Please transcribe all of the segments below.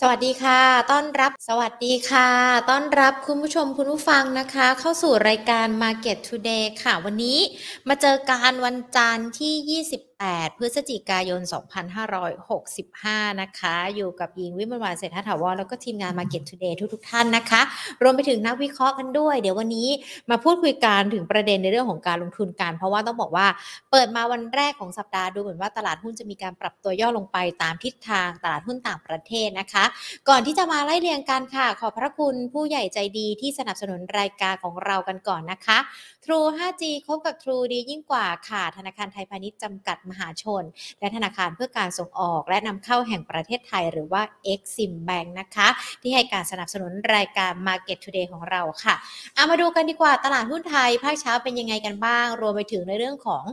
สวัสดีค่ะ ต้อนรับ สวัสดีค่ะ ต้อนรับคุณผู้ชมคุณผู้ฟังนะคะ เข้าสู่รายการ Market Today ค่ะ วันนี้มาเจอการวันจันทร์ที่28พฤศจิกายน 2565 นะคะ อยู่กับยิงวิมลวานเศรษฐาถาวรแล้วก็ทีมงาน Market Today ทุกๆท่านนะคะ รวมไปถึงนักวิเคราะห์กันด้วย เดี๋ยววันนี้มาพูดคุยกันถึงประเด็นในเรื่องของการลงทุนกัน เพราะว่าต้องบอกว่าเปิดมาวันแรกของสัปดาห์ดูเหมือนว่าตลาดหุ้นจะมีการปรับตัวย่อลงไปตามทิศทางตลาดหุ้นต่างประเทศนะคะ ก่อนที่จะมาไล่เรียงกันค่ะ ขอบพระคุณผู้ใหญ่ใจดีที่สนับสนุนรายการของเรากันก่อนนะคะ True 5G คบกับ True ดียิ่งกว่าค่ะ ธนาคารไทยพาณิชย์จำกัดมหาชน และธนาคารเพื่อการส่งออก และนำเข้าแห่งประเทศไทยหรือว่า Exim Bank นะคะ ที่ให้การสนับสนุนรายการ Market Today ของเราค่ะเอามาดูกันดีกว่าตลาดหุ้นไทยภาคเช้าเป็นยังไงกันบ้าง รวมไปถึงในเรื่องของ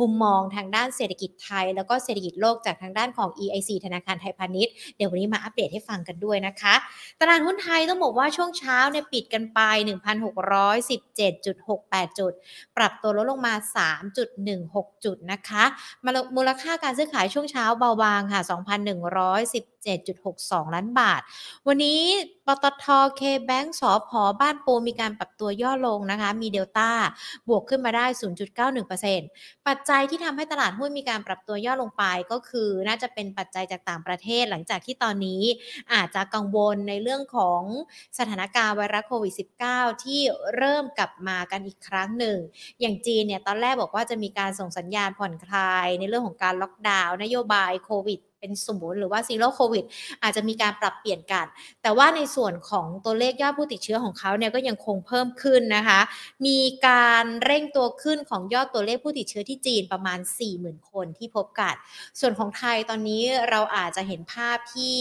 มุมมองทางด้านเศรษฐกิจไทย แล้วก็เศรษฐกิจโลกจากทางด้านของ EIC ธนาคารไทยพาณิชย์เดี๋ยววันนี้มาอัปเดตให้ฟังกันด้วยนะคะ ตลาดหุ้นไทยต้องบอกว่าช่วงเช้าเนี่ยปิดกันไป 1,617.68จุด ปรับตัวลดลงมา 3.16 จุดนะคะมูลค่าการซื้อขายช่วงเช้าเบาบางค่ะ 2,110 7.62 ล้านบาท วันนี้ปตทเคแบงก์สอพอบ้านปูมีการปรับตัวย่อลงนะคะ มีเดลต้าบวกขึ้นมาได้ 0.91%ปัจจัยที่ทำให้ตลาดหุ้นมีการปรับตัวย่อลงไปก็คือน่าจะเป็นปัจจัยจากต่างประเทศหลังจากที่ตอนนี้อาจจะกังวลในเรื่องของสถานการณ์ไวรัสโควิด -19 ที่เริ่มกลับมากันอีกครั้งหนึ่ง อย่างจีนเนี่ยตอนแรกบอกว่าจะมีการส่งสัญญาณผ่อนคลายในเรื่องของการล็อกดาวน์นโยบายโควิด เป็นศูนย์หรือว่าซีโร่โควิดอาจจะมีการปรับเปลี่ยนกัน แต่ว่าในส่วนของตัวเลขยอดผู้ติดเชื้อของเขาเนี่ยก็ยังคงเพิ่มขึ้นนะคะ มีการเร่งตัวขึ้นของยอดตัวเลขผู้ติดเชื้อที่จีนประมาณ 40,000 คนที่พบกัน ส่วนของไทยตอนนี้เราอาจจะเห็นภาพที่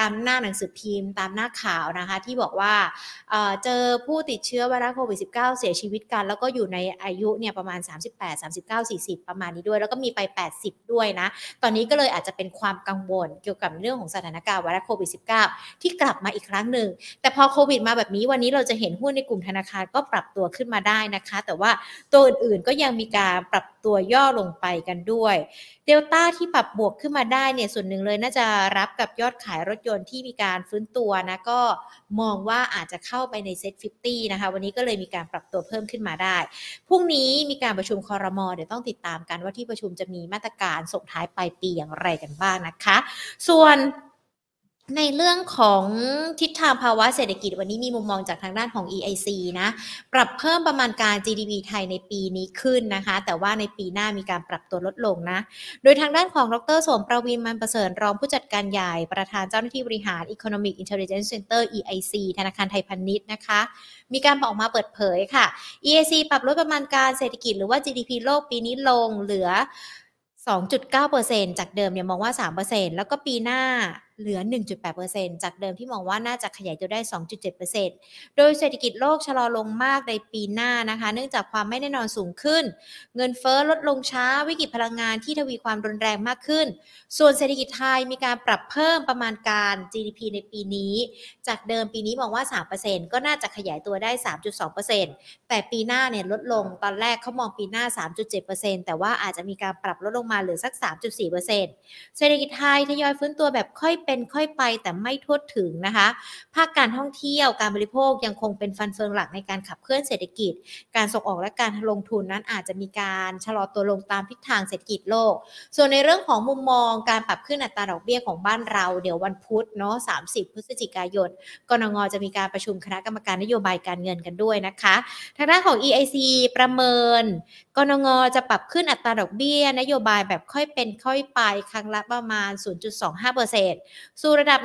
ตามหน้าหนังสือพิมพ์ ตามหน้าข่าวนะคะ ที่บอกว่าเเจอผู้ติดเชื้อไวรัสโควิด -19 เสียชีวิตกัน แล้วก็อยู่ในอายุเนี่ยประมาณ 38 39 40 ประมาณนี้ด้วย แล้วก็มีไป 80 ด้วยนะ ตอนนี้ก็เลยอาจจะเป็นความกังวลเกี่ยวกับเรื่องของสถานการณ์ไวรัสโควิด -19 ที่กลับมาอีกครั้งหนึ่ง แต่พอโควิดมาแบบนี้วันนี้เราจะเห็นหุ้นในกลุ่มธนาคารก็ปรับตัวขึ้นมาได้นะคะ แต่ว่าตัวอื่นๆก็ยังมีการปรับ ตัวย่อลงไปกันด้วยเดลต้าที่ปรับบวกขึ้นมาได้เนี่ยส่วนหนึ่งเลยน่าจะรับกับยอดขายรถยนต์ที่มีการฟื้นตัวนะก็มองว่าอาจจะเข้าไปในเซ็ต50 นะคะ วันนี้ก็เลยมีการปรับตัวเพิ่มขึ้นมาได้พรุ่งนี้มีการประชุมคอรมอเดี๋ยวต้องติดตามกันว่าที่ประชุมจะมีมาตรการส่งท้ายปลายปีอย่างไรกันบ้างนะคะ ส่วน ในเรื่องของทิศทางภาวะเศรษฐกิจวันนี้มีมุมมองจากทางด้านของ EIC นะ ปรับเพิ่มประมาณการ GDP ไทยในปีนี้ขึ้นนะคะ แต่ว่าในปีหน้ามีการปรับตัวลดลงนะ โดยทางด้านของดรสมประวินมันประเสริฐรองผู้จัดการใหญ่ประธานเจ้าหน้าที่บริหาร Economic Intelligence Center EIC ธนาคารไทยพาณิชย์นะคะ มีการบอกมาเปิดเผยค่ะ EIC ปรับลดประมาณการเศรษฐกิจหรือว่า GDP โลกปีนี้ลงเหลือ 2.9%จากเดิมเนี่ยมองว่า 3%แล้วก็ปีหน้า เหลือ 1.8%จากเดิมที่มองว่าน่าจะขยายตัวได้ 2.7%โดยเศรษฐกิจโลกชะลอลงมากในปีหน้านะคะ เนื่องจากความไม่แน่นอนสูงขึ้น เงินเฟ้อลดลงช้าวิกฤตพลังงานที่ทวีความรุนแรงมากขึ้น ส่วนเศรษฐกิจไทยมีการปรับเพิ่มประมาณการ GDP ในปีนี้ จากเดิมปีนี้มองว่า 3%ก็น่าจะขยายตัวได้ 3.2%แต่ปีหน้าเนี่ยลดลงตอนแรกเขามองปีหน้า 3.7%แต่ว่าอาจจะมีการปรับลดลงมาเหลือสัก 3.4%เศรษฐกิจไทยทยอยฟื้นตัวแบบค่อยเป็นค่อยไปแต่ไม่ทั่วถึงนะคะ ภาคการท่องเที่ยวการบริโภคยังคงเป็นฟันเฟืองหลักในการขับเคลื่อนเศรษฐกิจ การส่งออกและการลงทุนนั้นอาจจะมีการชะลอตัวลงตามทิศทางเศรษฐกิจโลก ส่วนในเรื่องของมุมมองการปรับขึ้นอัตราดอกเบี้ยของบ้านเรา เดี๋ยววันพุธเนาะ 30 พฤศจิกายนกรงจะมีการประชุมคณะกรรมการนโยบายการเงินกันด้วยนะคะ ทางด้านของ EIC ประเมินกรงงจะปรับขึ้นอัตราดอกเบี้ย นโยบายแบบค่อยเป็นค่อยไปครั้งละประมาณ 0.25%สู่ระดับ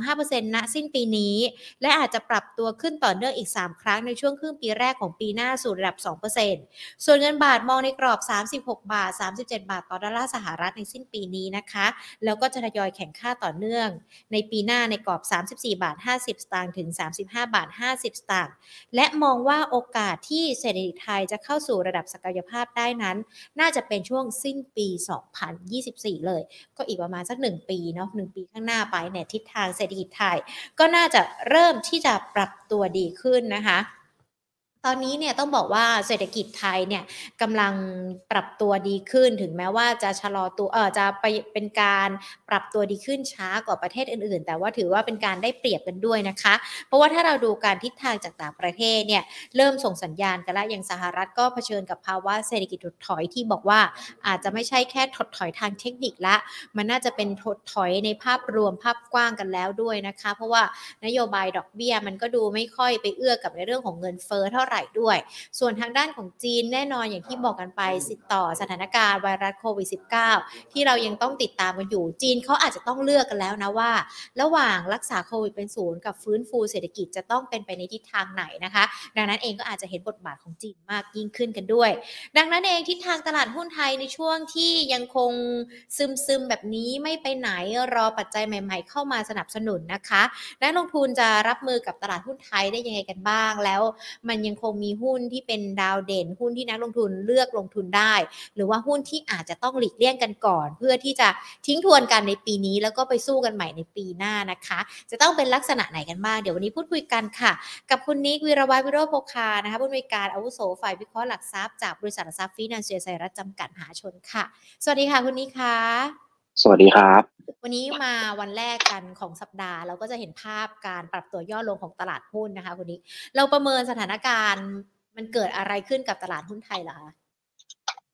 1.25%ณสิ้นปีนี้ และอาจจะปรับตัวขึ้นต่อเนื่องอีก 3 ครั้งในช่วงครึ่งปีแรกของปีหน้าสู่ระดับ 2%ส่วนเงินบาทมองในกรอบ 36 บาท 37 บาทต่อดอลลาร์สหรัฐในสิ้นปีนี้นะคะ แล้วก็จะทยอยแข่งค่าต่อเนื่อง ในปีหน้าในกรอบ 34 บาท 50 สตางค์ถึง 35 บาท 50 สตางค์และมองว่าโอกาสที่เศรษฐกิจไทยจะเข้าสู่ระดับศักยภาพได้นั้น น่าจะเป็นช่วงสิ้นปี 2024 เลย ก็อีกประมาณสัก 1 ปีเนาะ1ปีข้างหน้าไปเนี่ยทิศทางเศรษฐกิจไทย ก็น่าจะเริ่มที่จะปรับตัวดีขึ้นนะคะ ตอนนี้เนี่ยต้องบอกว่าเศรษฐกิจไทยเนี่ยกำลังปรับตัวดีขึ้น ถึงแม้ว่าจะชะลอตัวเออจะไปเป็นการปรับตัวดีขึ้นช้ากว่าประเทศอื่นๆ แต่ว่าถือว่าเป็นการได้เปรียบกันด้วยนะคะ เพราะว่าถ้าเราดูการทิศทางจากต่างประเทศเนี่ยเริ่มส่งสัญญาณกันแล้วอย่างสหรัฐก็เผชิญกับภาวะเศรษฐกิจถดถอยที่บอกว่าอาจจะไม่ใช่แค่ถดถอยทางเทคนิคละ มันน่าจะเป็นถดถอยในภาพรวมภาพกว้างกันแล้วด้วยนะคะ เพราะว่านโยบายดอกเบี้ยมันก็ดูไม่ค่อยไปเอื้อกับในเรื่องของเงินเฟ้อเท่าไหร่ด้วย ส่วนทางด้านของจีนแน่นอนอย่างที่บอกกันไปสิต่อสถานการณ์ไวรัสโควิด -19 ที่เรายังต้องติดตามกันอยู่ จีนเขาอาจจะต้องเลือกกันแล้วนะว่า ระหว่างรักษาโควิดเป็นศูนย์กับฟื้นฟูเศรษฐกิจจะต้องเป็นไปในทิศทางไหนนะคะ ดังนั้นเองก็อาจจะเห็นบทบาทของจีนมากยิ่งขึ้นกันด้วย ดังนั้นเองทิศทางตลาดหุ้นไทยในช่วงที่ยังคงซึมซึมแบบนี้ไม่ไปไหนรอปัจจัยใหม่ ๆ เข้ามาสนับสนุนนะคะนักลงทุนจะรับมือกับตลาดหุ้นไทยได้ยังไงกันบ้างแล้ว มันยังคคงมีหุ้นที่เป็นดาวเด่น หุ้นที่นักลงทุนเลือกลงทุนได้ หรือว่าหุ้นที่อาจจะต้องหลีกเลี่ยงกันก่อน เพื่อที่จะทิ้งทวนกันในปีนี้ แล้วก็ไปสู้กันใหม่ในปีหน้านะคะ จะต้องเป็นลักษณะไหนกันบ้างเดี๋ยววันนี้พูดคุยกันค่ะ กับคุณนิกวิรวัฒน์วิโรจน์โภคานะคะผู้อำนวยการอาวุโสฝ่ายวิเคราะห์หลักทรัพย์จากบริษัทหลักทรัพย์ฟินแลนเซียไซรัฐจำกัดมหาชนค่ะ สวัสดีค่ะคุณนิกค่ะ สวัสดีครับ วันนี้มาวันแรกกันของสัปดาห์ เราก็จะเห็นภาพการปรับตัวย่อลงของตลาดหุ้นนะคะคุณนิกเราประเมินสถานการณ์มันเกิดอะไรขึ้นกับตลาดหุ้นไทยเหรอคะ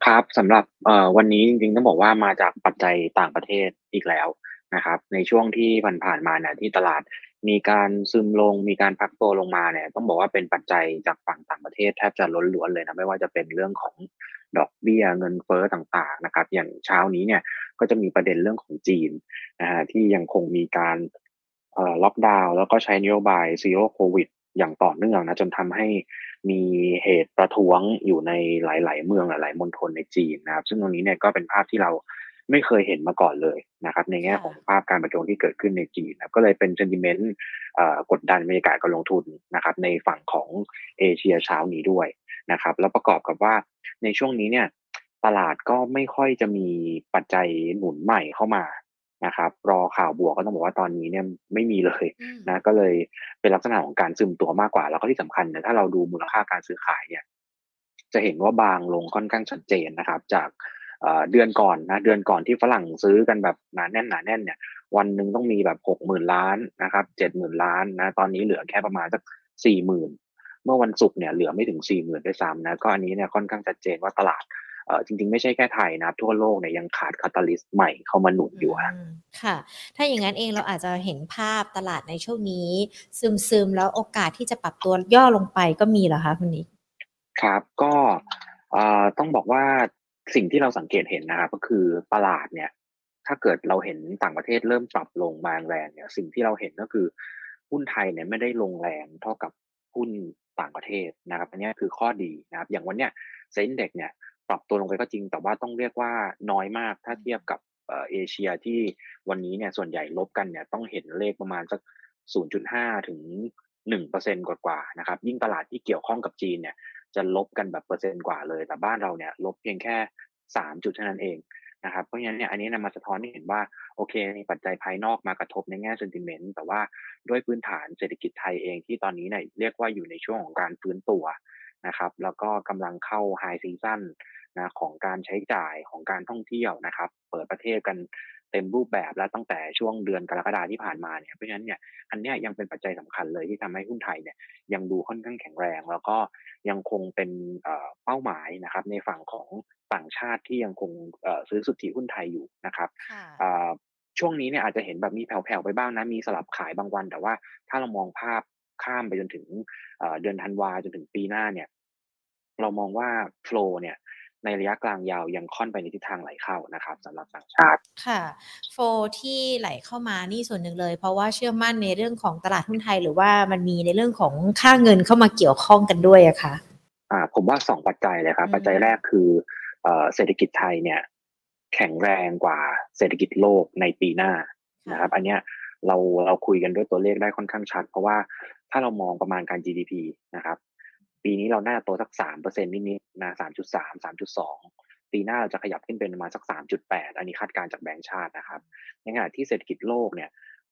ครับสำหรับเอ่อวันนี้จริงๆต้องบอกว่ามาจากปัจจัยต่างประเทศอีกแล้วนะครับ ในช่วงที่ผ่านๆมาเนี่ยที่ตลาดมีการซึมลงมีการพักตัวลงมาเนี่ยต้องบอกว่าเป็นปัจจัยจากฝั่งต่างประเทศแทบจะล้วนๆเลยนะไม่ว่าจะเป็นเรื่องของ ดอกเบี้ยเงินเฟ้อต่างๆนะครับ อย่างเช้านี้เนี่ยก็จะมีประเด็นเรื่องของจีนนะฮะที่ยังคงมีการล็อกดาวน์แล้วก็ใช้นโยบาย zero COVID อย่างต่อเนื่องนะจนทำให้มีเหตุประท้วงอยู่ในหลาย ๆ เมืองหลาย ๆมณฑลในจีนนะครับ ซึ่งตรงนี้เนี่ยก็เป็นภาพที่เรา ไม่เคยเห็นมาก่อนเลยนะครับ ในแง่ของภาพการประท้วงที่เกิดขึ้นในจีนนะก็เลยเป็น sentiment กดดันบรรยากาศการลงทุนนะครับ ในฝั่งของเอเชียเช้านี้ด้วยนะครับ แล้วประกอบกับว่าในช่วงนี้เนี่ยตลาดก็ไม่ค่อยจะมีปัจจัยหนุนใหม่เข้ามานะครับ รอข่าวบวกก็ต้องบอกว่าตอนนี้เนี่ยไม่มีเลยอืมนะก็เลยเป็นลักษณะของการซึมตัวมากกว่า แล้วก็ที่สำคัญเนี่ยถ้าเราดูมูลค่าการซื้อขายเนี่ยจะเห็นว่าบางลงค่อนข้างชัดเจนนะครับ จาก เอ่อเดือนก่อนนะเดือนก่อนที่ฝรั่งซื้อกันแบบหนาแน่นหนาแน่นเนี่ยวันหนึ่งต้องมีแบบหกหมื่นล้านนะครับเจ็ดหมื่นล้านนะตอนนี้เหลือแค่ประมาณสักสี่หมื่นเมื่อวันศุกร์เนี่ยเหลือไม่ถึงสี่หมื่นด้วยซ้ำนะก็อันนี้เนี่ยค่อนข้างชัดเจนว่าตลาดเอ่อจริงๆ ไม่ใช่แค่ไทยนะครับทั่วโลกเนี่ยยังขาดคาตาลิสต์ใหม่เข้ามาหนุนอยู่ฮะอืมค่ะ ถ้าอย่างนั้นเองเราอาจจะเห็นภาพตลาดในช่วงนี้ ซึมๆ แล้วโอกาสที่จะปรับตัวย่อลงไปก็มีเหรอคะคุณนิกครับก็เอ่อต้องบอกว่า สิ่งที่เราสังเกตเห็นนะครับก็คือตลาดเนี่ย ถ้าเกิดเราเห็นต่างประเทศเริ่มปรับลงมาแรงเนี่ย สิ่งที่เราเห็นก็คือหุ้นไทยเนี่ยไม่ได้ลงแรงเท่ากับหุ้นต่างประเทศนะครับ อันนี้คือข้อดีนะครับ อย่างวันเนี้ยเซ็นเด็กเนี่ยปรับตัวลงไปก็จริง แต่ว่าต้องเรียกว่าน้อยมากถ้าเทียบกับเอเอเชียที่วันนี้เนี่ยส่วนใหญ่ลบกันเนี่ยต้องเห็นเลขประมาณสัก 0.5 ถึง 1%กว่าๆนะครับ ยิ่งตลาดที่เกี่ยวข้องกับจีนเนี่ย จะลบกันแบบเปอร์เซ็นต์กว่าเลย แต่บ้านเราเนี่ยลบเพียงแค่สามจุดเท่านั้นเองนะครับ เพราะฉะนั้นเนี่ยอันนี้นำมาสะท้อนให้เห็นว่าโอเคมีปัจจัยภายนอกมากระทบในแง่เซนติเมนต์แต่ว่าด้วยพื้นฐานเศรษฐกิจไทยเองที่ตอนนี้เนี่ยเรียกว่าอยู่ในช่วงของการฟื้นตัวนะครับ แล้วก็กำลังเข้าไฮซีซั o นนะของการใช้จ่ายของการท่องเที่ยวนะครับ เปิดประเทศกัน เต็มรูปแบบแล้วตั้งแต่ช่วงเดือนกรกฎาที่ผ่านมาเนี่ยเพราะฉะนั้นเนี่ยอันเนี้ยยังเป็นปัจจัยสำคัญเลยที่ทำให้หุ้นไทยเนี่ยยังดูค่อนข้างแข็งแรง แล้วก็ยังคงเป็นเอ่อเป้าหมายนะครับในฝั่งของต่างชาติที่ยังคงเอ่อซื้อสุทธิหุ้นไทยอยู่นะครับค่ะเอ่อช่วงนี้เนี่ยอาจจะเห็นแบบมีแผ่วๆไปบ้างนะมีสลับขายบางวัน แต่ว่าถ้าเรามองภาพข้ามไปจนถึงเอ่อเดือนธันวาจนถึงปีหน้าเนี่ย เรามองว่าโฟลเนี่ย ในระยะกลางยาวยังค่อนไปในทิศทางไหลเข้านะครับสำหรับต่างชาติค่ะโฟที่ไหลเข้ามานี่ส่วนหนึ่งเลย เพราะว่าเชื่อมั่นในเรื่องของตลาดหุ้นไทย หรือว่ามันมีในเรื่องของค่าเงินเข้ามาเกี่ยวข้องกันด้วยอะค่ะอ่าผมว่าสองปัจจัยเลยครับอืมปัจจัยแรกคือเอ่อเศรษฐกิจไทยเนี่ยแข็งแรงกว่าเศรษฐกิจโลกในปีหน้านะครับ อันเนี้ยเราเราคุยกันด้วยตัวเลขได้ค่อนข้างชัด เพราะว่าถ้าเรามองประมาณการ GDP นะครับ ปีนี้เราน่าจะโตสักสามเปอร์เซ็นต์นิดๆนะสามจุดสามสามจุดสองปีหน้าเราจะขยับขึ้นเป็นประมาณสักสามจุดแปดอันนี้คาดการณ์จากแบงก์ชาตินะครับในขณะที่เศรษฐกิจโลกเนี่ย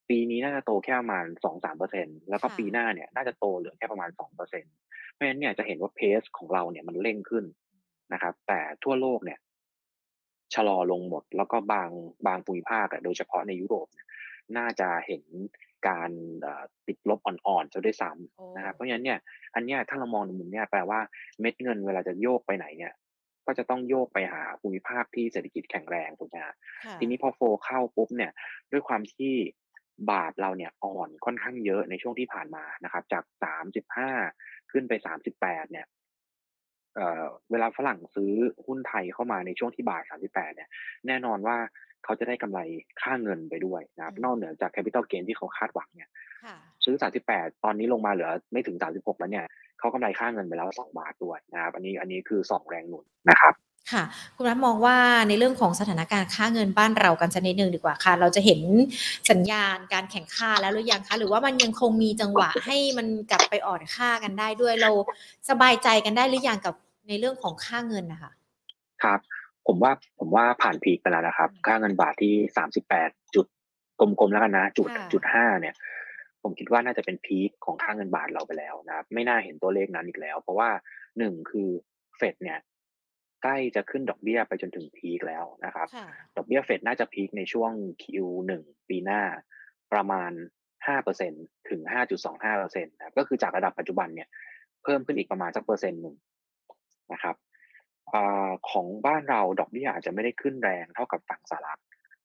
ปีนี้น่าจะโตแค่ประมาณ2-3%แล้วก็ค่ะปีหน้าเนี่ยน่าจะโตเหลือแค่ประมาณ2%เปอร์เซ็นต์เพราะฉะนั้นเนี่ยจะเห็นว่า pace ของเราเนี่ยมันเร่งขึ้นนะครับ แต่ทั่วโลกเนี่ยชะลอลงหมด แล้วก็บางบางภูมิภาคอะโดยเฉพาะในยุโรปเนี่ยน่าจะเห็น การเอ่อติดลบอ่อนๆเสียด้วยซ้โอ้ำนะครับเพราะฉะนั้นเนี่ยอันเนี้ยถ้าเรามองในมุมเนี้ยแปลว่าเม็ดเงินเวลาจะโยกไปไหนเนี่ยก็จะต้องโยกไปหาภูมิภาคที่เศรษฐกิจแข็งแรงถูกไหมครับค่ะทีนี้พอโฟลเข้าปุ๊บเนี่ยด้วยความที่บาทเราเนี่ยอ่อนค่อนข้างเยอะในช่วงที่ผ่านมานะครับ จาก35ขึ้นไป38เนี่ยเอ่อเวลาฝรั่งซื้อหุ้นไทยเข้ามาในช่วงที่บาท 38 เนี่ย แน่นอนว่า เขาจะได้กำไรค่าเงินไปด้วยนะครับอืมนอกเหนือจาก Capital Gain ที่เขาคาดหวังเนี่ยค่ะซื้อ 38 ตอนนี้ลงมาเหลือไม่ถึง 36 แล้วเนี่ยเขากำไรค่าเงินไปแล้ว 2 บาทด้วยนะครับอันนี้อันนี้คือสองแรงหนุนนะครับค่ะคุณรัฐมองว่าในเรื่องของสถานการณ์ค่าเงินบ้านเรากันสักนิดหนึ่งดีกว่าค่ะ เราจะเห็นสัญญาณการแข่งค่าแล้วหรือยังคะ หรือว่ามันยังคงมีจังหวะให้มันกลับไปอ่อนค่ากันได้ด้วยเราสบายใจกันได้หรือยังกับในเรื่องของค่าเงินนะคะครับ ผมว่าผมว่าผ่านพีคไปแล้วนะครับ ค่าเงินบาทที่สามสิบแปดจุดกลมๆแล้วกันนะจุดค่ะจุดห้าเนี่ย ผมคิดว่าน่าจะเป็นพีคของค่าเงินบาทเราไปแล้วนะครับ ไม่น่าเห็นตัวเลขนั้นอีกแล้ว เพราะว่าหนึ่งคือเฟดเนี่ยใกล้จะขึ้นดอกเบี้ยไปจนถึงพีคแล้วนะครับค่ะดอกเบี้ยเฟดน่าจะพีคในช่วง Q1 ปีหน้า ประมาณ 5%ถึง 5.25%นะครับก็คือจากระดับปัจจุบันเนี่ย เพิ่มขึ้นอีกประมาณสักเปอร์เซ็นต์หนึ่งนะครับ อ่าของบ้านเราดอกเบี้ยอาจจะไม่ได้ขึ้นแรงเท่ากับฝั่งสหรัฐ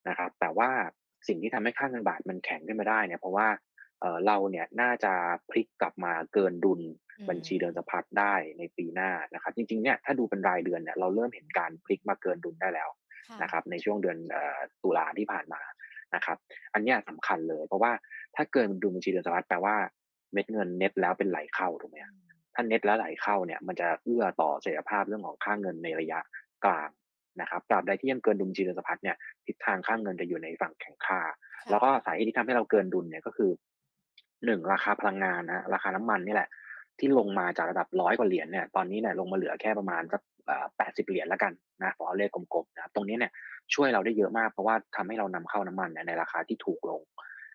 นะครับ แต่ว่าสิ่งที่ทำให้ค่าเงินบาทมันแข็งขึ้นมาได้เนี่ยเพราะว่าเอ่อเราเนี่ยน่าจะพลิกกลับมาเกินดุลอืบัญชีเดินมสะพัดได้ในปีหน้านะครับ จริงๆเนี่ยถ้าดูเป็นรายเดือนเนี่ยเราเริ่มเห็นการพลิกมาเกินดุลได้แล้วค่ะนะครับ ในช่วงเดือนเอ่อตุลาที่ผ่านมานะครับ อันเนี้ยสำคัญเลย เพราะว่าถ้าเกินดุลบัญชีเดินสะพัดแปลว่าเม็ดเงินเน็ตแล้วเป็นไหลเข้าถูกไหม อืมถ้าเน็ตแล้วไหลเข้าเนี่ยมันจะเอื้อต่อเสถียรภาพเรื่องของค่าเงินในระยะกลางนะครับตราบใดที่ยังเกินดุลบัญชีเงินสะพัดเนี่ยทิศทางค่าเงินจะอยู่ในฝั่งแข็งค่า แล้วก็ค่ะสาเหตุที่ทำให้เราเกินดุลเนี่ยก็คือหนึ่งราคาพลังงานนะราคาน้ำมันนี่แหละ ที่ลงมาจากระดับร้อยกว่าเหรียญเนี่ยตอนนี้เนี่ยลงมาเหลือแค่ประมาณสักแปดสิบเหรียญแล้วกันนะขอเอาเลขกลมๆนะครับตรงนี้เนี่ยช่วยเราได้เยอะมากเพราะว่าทำให้เรานำเข้าน้ำมันเนี่ยในราคาที่ถูกลง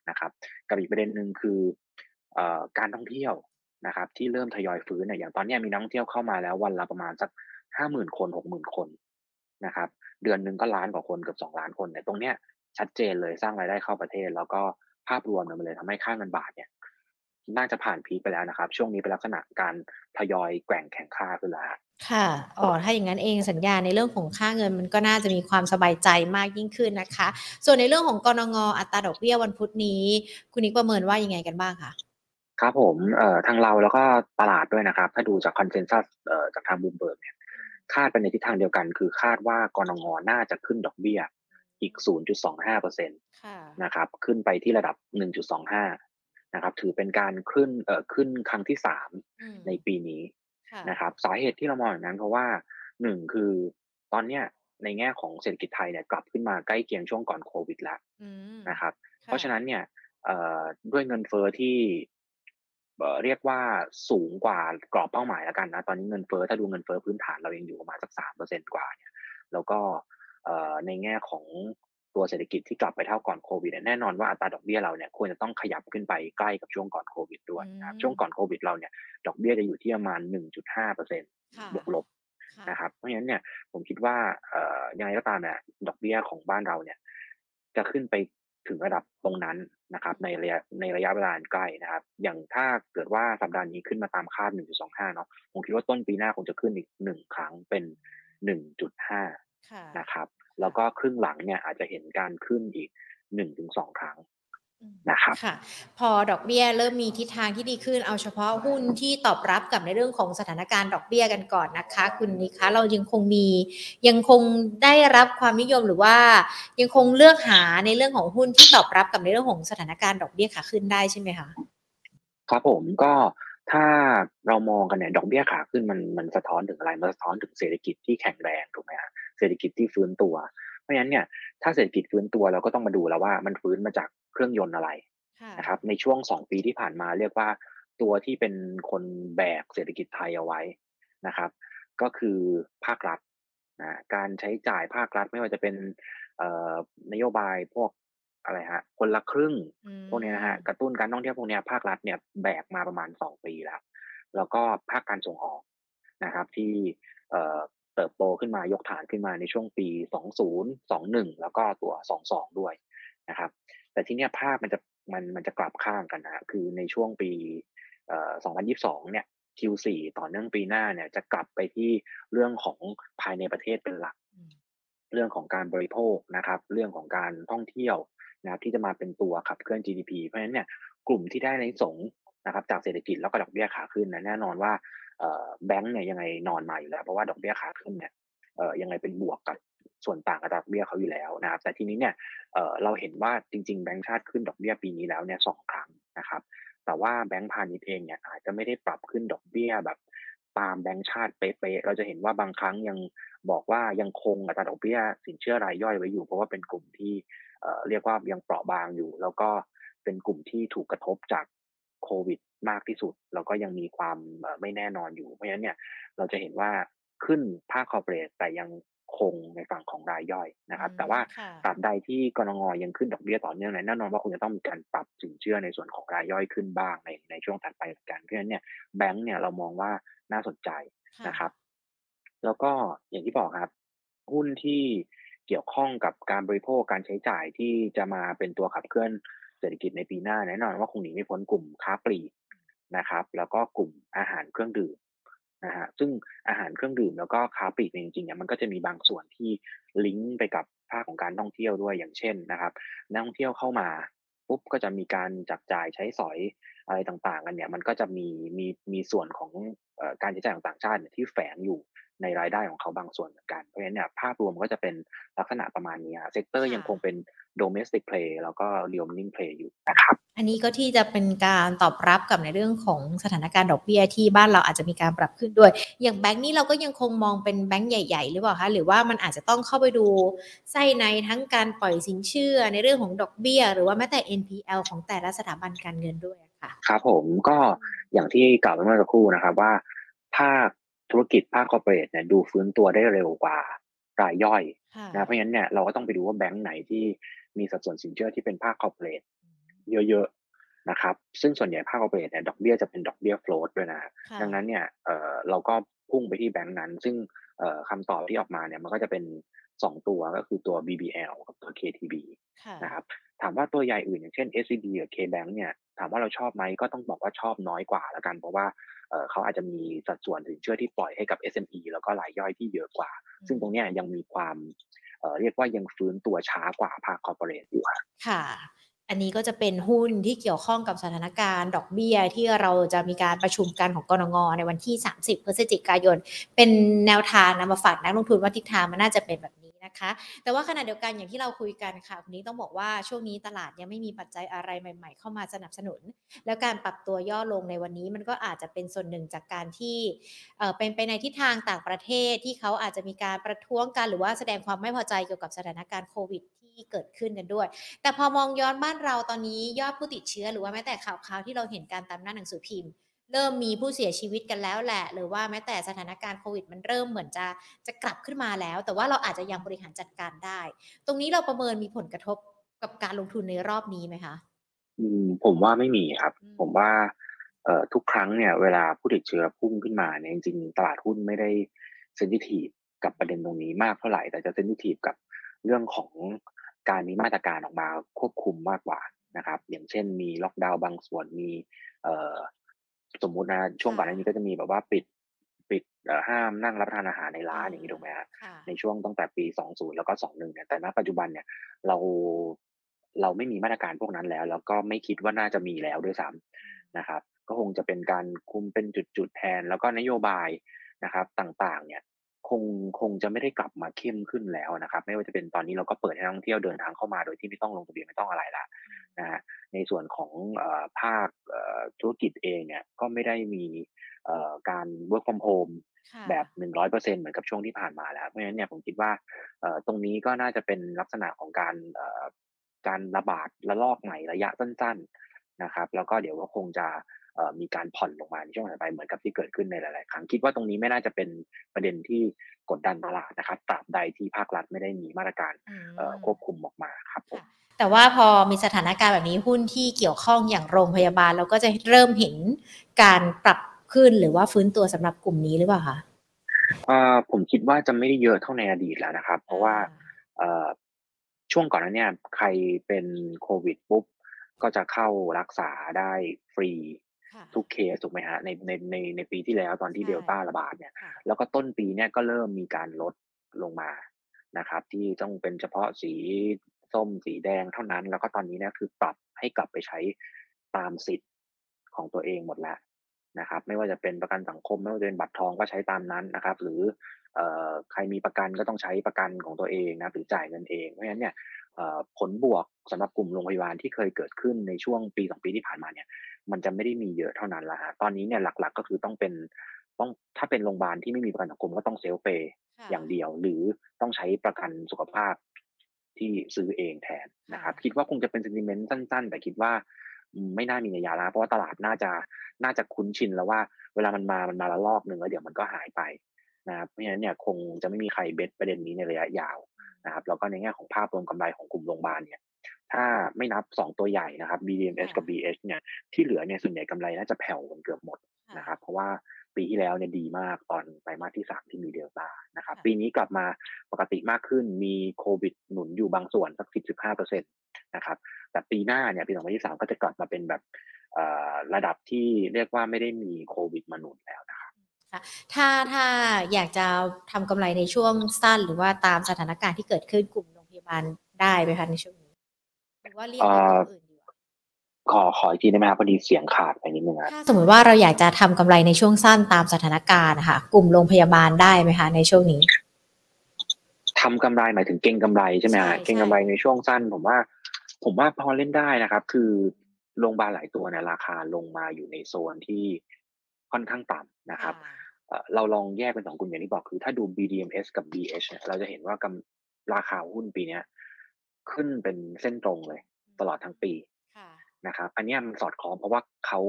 นะครับกับอีกประเด็นหนึ่งคือเอ่อการท่องเที่ยว นะครับ ที่เริ่มทยอยฟื้นเนี่ยอย่างตอนนี้มีนักท่องเที่ยวเข้ามาแล้ววันละประมาณสัก50,000คน60,000คนนะครับ เดือนหนึ่งก็ล้านกว่าคนเกือบ2ล้านคนเนี่ยตรงเนี้ยชัดเจนเลยสร้างรายได้เข้าประเทศ แล้วก็ภาพรวมเนี่ยมันเลยทำให้ค่าเงินบาทเนี่ยน่าจะผ่านพีกไปแล้วนะครับ ช่วงนี้เป็นลักษณะการทยอยแกว่งแข่งค่าขึ้นแล้วค่ะอ๋อถ้าอย่างงั้นเองสัญญาในเรื่องของค่าเงินมันก็น่าจะมีความสบายใจมากยิ่งขึ้นนะคะ ส่วนในเรื่องของกนงอัตราดอกเบี้ยวันพุธนี้ คุณนิกประเมินว่ายังไงกันบ้างคะ ครับผมเอ่อทางเราแล้วก็ตลาดด้วยนะครับ ถ้าดูจาก Consensus เอ่อจากทาง Bloomberg เนี่ยคาดไปในทิศทางเดียวกัน คือคาดว่ากนงน่าจะขึ้นดอกเบี้ยอีก 0.25%นค่ะะครับ ขึ้นไปที่ระดับ 1.25 นะครับ ถือเป็นการขึ้นเอ่อขึ้นครั้งที่3อืมในปีนี้ค่ะนะครับ สาเหตุที่เรามองอย่างนั้นเพราะว่า1คือตอนเนี้ยในแง่ของเศรษฐกิจไทยเนี่ยกลับขึ้นมาใกล้เคียงช่วงก่อนโควิดแล้วอืมนะครับ เพราะฉะนั้นค่ะเนี่ยเอ่อด้วยเงินเฟ้อที่เอ่อ เรียกว่าสูงกว่ากรอบเป้าหมายแล้วกันนะตอนนี้เงินเฟ้อถ้าดูเงินเฟ้อพื้นฐานเรายังอยู่ประมาณสัก3%กว่าเนี่ยแล้วก็เอ่อในแง่ของตัวเศรษฐกิจที่กลับไปเท่าก่อนโควิดเนี่ยแน่นอนว่าอัตราดอกเบี้ยเราเนี่ยควรจะต้องขยับขึ้นไปใกล้กับช่วงก่อนโควิดด้วยอืนะครับช่วงก่อนโคมวิดเราเนี่ยดอกเบี้ยจะอยู่ที่ประมาณ 1.5%ค่ะบวกลบค่ะนะครับเพราะฉะนั้นเนี่ยผมคิดว่าเอ่อยังไงก็ตามเนี่ยดอกเบี้ยของบ้านเราเนี่ย จะขึ้นไปถึงระดับตรงนั้น นะครับในระยะในระยะเวลาอันใกล้นะครับ อย่างถ้าเกิดว่าสัปดาห์นี้ขึ้นมาตามคาด 1.25 เนาะผมคิดว่าต้นปีหน้าคงจะขึ้นอีก1ครั้งเป็น 1.5ค่ะนะครับ แล้วก็ค่ะครึ่งหลังเนี่ยอาจจะเห็นการขึ้นอีก 1-2 ครั้งอืม นะครับค่ะพอดอกเบี้ยเริ่มมีทิศทางที่ดีขึ้นเอาเฉพาะหุ้นที่ตอบรับกับในเรื่องของสถานการณ์ดอกเบี้ยกันก่อนนะคะ คุณนิกคะเรายังคงมียังคงได้รับความนิยมหรือว่า ยังคงเลือกหาในเรื่องของหุ้นที่ตอบรับกับในเรื่องของสถานการณ์ดอกเบี้ยขาขึ้นได้ใช่ไหมคะครับผมก็ถ้าเรามองกันเนี่ยดอกเบี้ยขาขึ้นมันมันสะท้อนถึงอะไรมันสะท้อนถึงเศรษฐกิจที่แข็งแรงถูกไหมครับเศรษฐกิจที่ฟื้นตัว เพราะฉะนั้นเนี่ยถ้าเศรษฐกิจฟื้นตัวเราก็ต้องมาดูแล้วว่ามันฟื้นมาจาก เครื่องยนต์อะไรค่ะนะครับ ในช่วง2ปีที่ผ่านมาเรียกว่าตัวที่เป็นคนแบกเศรษฐกิจไทยเอาไว้นะครับ ก็คือภาครัฐนะการใช้จ่ายภาครัฐไม่ว่าจะเป็นเอ่อนโยบายพวกอะไรฮะคนละครึ่งอืพวกเนี้ยนะฮะกระมตุ้นการท่องเที่ยวพวกเนี้ยภาครัฐเนี่ยแบกมาประมาณ2ปีแล้ว แล้วก็ภาคการส่งออกนะครับ ที่เอ่อเติบโตขึ้นมายกฐานขึ้นมาในช่วงปี 20 21 แล้วก็ตัว 22 ด้วยนะครับ แต่ทีเนี้ยภาพมันจะมันมันจะกลับข้างกันนะครับคือในช่วงปีเอ่อ2022 เนี่ย Q4 ต่อเนื่องปีหน้าเนี่ยจะกลับไปที่เรื่องของภายในประเทศเป็นหลักอืมเรื่องของการบริโภคนะครับ เรื่องของการท่องเที่ยวนะครับที่จะมาเป็นตัวขับเคลื่อน GDP เพราะฉะนั้นเนี่ยกลุ่มที่ได้ในสงส์นะครับจากเศรษฐกิจแล้วก็ดอกเบี้ยขาขึ้นนะแน่นอนว่าเอ่อแบงก์เนี่ยยังไงนอนมาอยู่แล้ว เพราะว่าดอกเบี้ยขาขึ้นเนี่ยเอ่อยังไงเป็นบวกกับ ส่วนต่างกับดอกเบี้ยเขาอยู่แล้วนะครับแต่ทีนี้เนี่ยเออเราเห็นว่าจริงๆแบงก์ชาติขึ้นดอกเบี้ยปีนี้แล้วเนี่ยสองครั้งนะครับแต่ว่าแบงก์พาณิชย์เองเนี่ยอาจจะไม่ได้ปรับขึ้นดอกเบี้ยแบบตามแบงก์ชาติเป๊ะๆเราจะเห็นว่าบางครั้งยังบอกว่ายังคงอัตราดอกเบี้ยสินเชื่อรายย่อยไว้อยู่ เพราะว่าเป็นกลุ่มที่เรียกว่ายังเปราะบางอยู่ แล้วก็เป็นกลุ่มที่ถูกกระทบจากโควิดมากที่สุด แล้วก็ยังมีความไม่แน่นอนอยู่ เพราะฉะนั้นเนี่ยเราจะเห็นว่าขึ้นภาคคอร์เปอเรทแต่ยัง คงในฝั่งของรายย่อยนะคอืรับ แต่มว่าค่ะตราบใดที่กนงยังขึ้นดอกเบี้ยต่อเนื่องเนี่ยแน่นอนว่าคงจะต้องมีการปรับสินเชื่อในส่วนของรายย่อยขึ้นบ้างในในช่วงถัดไปเหมือนกันเพราะฉะนั้นเนี่ยแบงก์เนี่ยเรามองว่าน่าสนใจค่ะนะครับ แล้วก็อย่างที่บอกครับ หุ้นที่เกี่ยวข้องกับการบริโภคการใช้จ่ายที่จะมาเป็นตัวขับเคลื่อนเศรษฐกิจในปีหน้าแน่นอนว่าคงหนีไม่พ้นกลุ่มค้าปลีกนะครับ แล้วก็กลุ่มอาหารเครื่องดื่ม นะฮะซึ่งอาหารเครื่องดื่มแล้วก็ค้าปลีกเนี่ยจริงๆเนี่ยมันก็จะมีบางส่วนที่ลิงก์ไปกับภาคของการท่องเที่ยวด้วยอย่างเช่นนะครับนักท่องเที่ยวเข้ามาปุ๊บก็จะมีการจับจ่ายใช้สอยอะไรต่างๆกันเนี่ยมันก็จะมีมีมีส่วนของเอ่อการใช้จ่ายของต่างชาติเนี่ยที่แฝงอยู่ ในรายได้ของเขาบางส่วนเหมือนกัน เพราะฉะนั้นเนี่ยภาพรวมก็จะเป็นลักษณะประมาณนี้ sector ค่ะยังคงเป็น domestic play แล้วก็ reopening play อยู่นะครับ อันนี้ก็ที่จะเป็นการตอบรับกับในเรื่องของสถานการณ์ดอกเบี้ยที่บ้านเราอาจจะมีการปรับขึ้นด้วย อย่างแบงก์นี่เราก็ยังคงมองเป็นแบงก์ใหญ่ ๆ หรือเปล่าคะ หรือว่ามันอาจจะต้องเข้าไปดูไส้ในทั้งการปล่อยสินเชื่อในเรื่องของดอกเบี้ย หรือว่าแม้แต่ NPL ของแต่ละสถาบันการเงินด้วยอะค่ะ ครับผมก็อย่างที่กล่าวไปเมื่อสักครู่นะครับว่าภาค ธุรกิจภาค corporate เนี่ยดูฟื้นตัวได้เร็วกว่ารายย่อยค่ะนะเพราะฉะนั้นเนี่ยเราก็ต้องไปดูว่าแบงก์ไหนที่มีสัดส่วนสินเชื่อที่เป็นภาค corporate อืมเยอะๆนะครับ ซึ่งส่วนใหญ่ภาค corporate เนี่ยดอกเบี้ยจะเป็นดอกเบี้ย float ด้วยนะค่ะดังนั้นเนี่ยเอ่อเราก็พุ่งไปที่แบงก์นั้น ซึ่งเอ่อคำตอบที่ออกมาเนี่ยมันก็จะเป็น2ตัวก็คือตัว BBL กับตัว KTB ค่ะนะครับถามว่าตัวใหญ่อื่นอย่างเช่น SCB กับ KBank เนี่ย ถามว่าเราชอบไหมก็ต้องบอกว่าชอบน้อยกว่าแล้วกัน เพราะว่าเอ่อเขาอาจจะมีสัดส่วนสินเชื่อที่ปล่อยให้กับ SME แล้วก็รายย่อยที่เยอะกว่าอืมซึ่งตรงเนี้ยยังมีความเอ่อเรียกว่ายังฟื้นตัวช้ากว่าภาคคอร์ปอเรทอยู่ครับค่ะอันนี้ก็จะเป็นหุ้นที่เกี่ยวข้องกับสถานการณ์ดอกเบี้ยที่เราจะมีการประชุมกันของกนงในวันที่ 30 พฤศจิกายน เป็นแนวทางนำมาฝากนักลงทุนว่าทิศทางมันน่าจะเป็นแบบนี้ นะคะ แต่ว่าขณะเดียวกันอย่างที่เราคุยกันค่ะวันนี้ต้องบอกว่าช่วงนี้ตลาดยังไม่มีปัจจัยอะไรใหม่ ๆ เข้ามาสนับสนุน แล้วการปรับตัวย่อลงในวันนี้มันก็อาจจะเป็นส่วนหนึ่งจากการที่เป็นไปในทิศทางต่างประเทศที่เขาอาจจะมีการประท้วงกันหรือว่าแสดงความไม่พอใจเกี่ยวกับสถานการณ์โควิดที่เกิดขึ้นกันด้วย แต่พอมองย้อนบ้านเราตอนนี้ยอดผู้ติดเชื้อหรือว่าแม้แต่ข่าวๆที่เราเห็นการตามหน้าหนังสือพิมพ์ เริ่มมีผู้เสียชีวิตกันแล้วแหละ หรือว่าแม้แต่สถานการณ์โควิด มันเริ่มเหมือนจะจะกลับขึ้นมาแล้ว แต่ว่าเราอาจจะยังบริหารจัดการได้ ตรงนี้เราประเมินมีผลกระทบกับการลงทุนในรอบนี้ไหมคะอืมผมว่าไม่มีครับอืมผมว่าเอ่อทุกครั้งเนี่ยเวลาผู้ติดเชื้อพุ่งขึ้นมาเนี่ยจริงๆตลาดหุ้นไม่ได้เซนซิทีฟกับประเด็นตรงนี้มากเท่าไรแต่จะเซนซิทีฟกับเรื่องของการมีมาตรการออกมาควบคุมมากกว่านะครับ อย่างเช่นมีล็อกดาวน์บางส่วนมีเอ่อ สมมุตินะช่วงก่อนหค่ะน้านี้ก็จะมีแบบว่าปิดปิดเอ่อห้ามนั่งรับประทานอาหารในร้านอย่างงี้ถูกไหมอาครับค่ะในช่วงตั้งแต่ปี20แล้วก็21เนี่ยแต่ณปัจจุบันเนี่ยเราเราไม่มีมาตรการพวกนั้นแล้ว แล้วก็ไม่คิดว่าน่าจะมีแล้วด้วยซ้อืมำนะครับ ก็คงจะเป็นการคุมเป็นจุดๆแทน แล้วก็นโยบายนะครับ ต่างๆ เนี่ย คง คงจะไม่ได้กลับมาเข้มขึ้นแล้วนะครับ ไม่ว่าจะเป็นตอนนี้เราก็เปิดให้นักท่องเที่ยวเดินทางเข้ามาโดยที่ไม่ต้องลงทะเบียนไม่ต้องอะไรแล้วอืมนะครับในส่วนของเอ่อภาคเอ่อธุรกิจเองเนี่ยก็ไม่ได้มีเอ่อการ work from home ค่ะ แบบ100%เปอร์เซ็นต์เหมือนกับช่วงที่ผ่านมาแล้ว เพราะฉะนั้นเนี่ยผมคิดว่าเอ่อตรงนี้ก็น่าจะเป็นลักษณะของการเอ่อการระบาดระลอกใหม่ระยะสั้น ๆนะครับ แล้วก็เดี๋ยวก็คงจะเอ่อ มีการผ่อนลงมาในช่วงถัดไปเหมือนกับที่เกิดขึ้นในหลาย ๆ ครั้งคิดว่าตรงนี้ไม่น่าจะเป็นประเด็นที่กดดันตลาดนะครับตราบใดที่ภาครัฐไม่ได้มีมาตรการอืเอ่อมควบคุมออกมาครับผมค่ะแต่ว่าพอมีสถานการณ์แบบนี้หุ้นที่เกี่ยวข้องอย่างโรงพยาบาล เราก็จะเริ่มเห็นการปรับขึ้นหรือว่าฟื้นตัวสำหรับกลุ่มนี้หรือเปล่าคะผมคิดว่าจะไม่ได้เยอะเท่าในอดีตแล้วนะครับ เพราะว่าช่วงก่อนนั้นเนี่ยใครเป็นโควิดปุ๊บก็จะเข้ารักษาได้ฟรี ทุกเคสถูกไหมฮะในในในในปีที่แล้วตอนที่เดลต้าระบาดเนี่ย แล้วก็ต้นปีเนี่ยก็เริ่มมีการลดลงมานะครับ ที่ต้องเป็นเฉพาะสีส้มสีแดงเท่านั้น แล้วก็ตอนนี้เนี่ยคือปรับให้กลับไปใช้ตามสิทธิ์ของตัวเองหมดแล้วนะครับ ไม่ว่าจะเป็นประกันสังคมไม่ว่าจะเป็นบัตรทองก็ใช้ตามนั้นนะครับ หรือใครมีประกันก็ต้องใช้ประกันของตัวเองนะหรือจ่ายเงินเองเพราะฉะนั้นเนี่ยผลบวกสำหรับกลุ่มโรงพยาบาลที่เคยเกิดขึ้นในช่วงปีสองปีที่ผ่านมาเนี่ย มันจะไม่ได้มีเยอะเท่านั้นละฮะตอนนี้เนี่ยหลักๆก็คือต้องเป็นต้องถ้าเป็นโรงพยาบาลที่ไม่มีประกันสังคมก็ต้องเซลเปย์อย่างเดียว หรือต้องใช้ประกันสุขภาพที่ซื้อเองแทนนะครับ คิดว่าคงจะเป็นเซนติเมนต์สั้น ๆ แต่คิดว่าไม่น่ามีนัยยะแล้วเพราะว่าตลาดน่าจะน่าจะคุ้นชินแล้วว่า เวลามันมามันมาละลอกหนึ่งแล้วเดี๋ยวมันก็หายไปนะครับเพราะฉะนั้นเนี่ยคงจะไม่มีใครเบ็ดประเด็นนี้ในระยะยาวนะครับแล้วก็ในแง่ของภาพรวมกำไรของกลุ่มโรงพยาบาลเนี่ย ถ้าไม่นับ 2 ตัวใหญ่นะครับ BDMs กับ BH เนี่ยที่เหลือเนี่ยส่วนใหญ่กำไรน่าจะแผ่วกันเกือบหมดนะครับเพราะว่าปีที่แล้วเนี่ยดีมากตอนไตรมาสที่ 3 ที่มีเดลต้านะครับปีนี้กลับมาปกติมากขึ้นมีโควิดหนุนอยู่บางส่วนสัก 10-15%นะครับแต่ปีหน้าเนี่ยปี 2023 ก็จะกลับมาเป็นแบบระดับที่เรียกว่าไม่ได้มีโควิดมาหนุนแล้วนะครับถ้าถ้าอยากจะทำกำไรในช่วงสั้นหรือว่าตามสถานการณ์ที่เกิดขึ้นกลุ่มโรงพยาบาลได้ไหมคะในช่วงนี้หรือ ว่าเรียกอื่นดีขอขออีกทีได้ไหมครับพอดีเสียงขาดไปนิดนึงครับถ้าสมมติว่าเราอยากจะทำกำไรในช่วงสั้นตามสถานการณ์นะคะกลุ่มโรงพยาบาลได้ไหมคะ ในช่วงนี้ทำกำไรหมายถึงเก่งกำไรใช่ไหมฮะเก่งกำไรในช่วงสั้น ผมว่า ผมว่าพอเล่นได้นะครับ คือโรงพยาบาลหลายตัวเนี่ยราคาลงมาอยู่ในโซนที่ค่อนข้างต่ำนะครับเราลองแยกเป็นสองกลุ่มอย่างที่บอกคือถ้าดู BDMs กับ BH เนี่ยเราจะเห็นว่ากำราคาหุ้นปีนี้ ขึ้นเป็นเส้นตรงเลย ตลอดทั้งปีนะครับ อันนี้มันสอดคล้องเพราะว่าเขา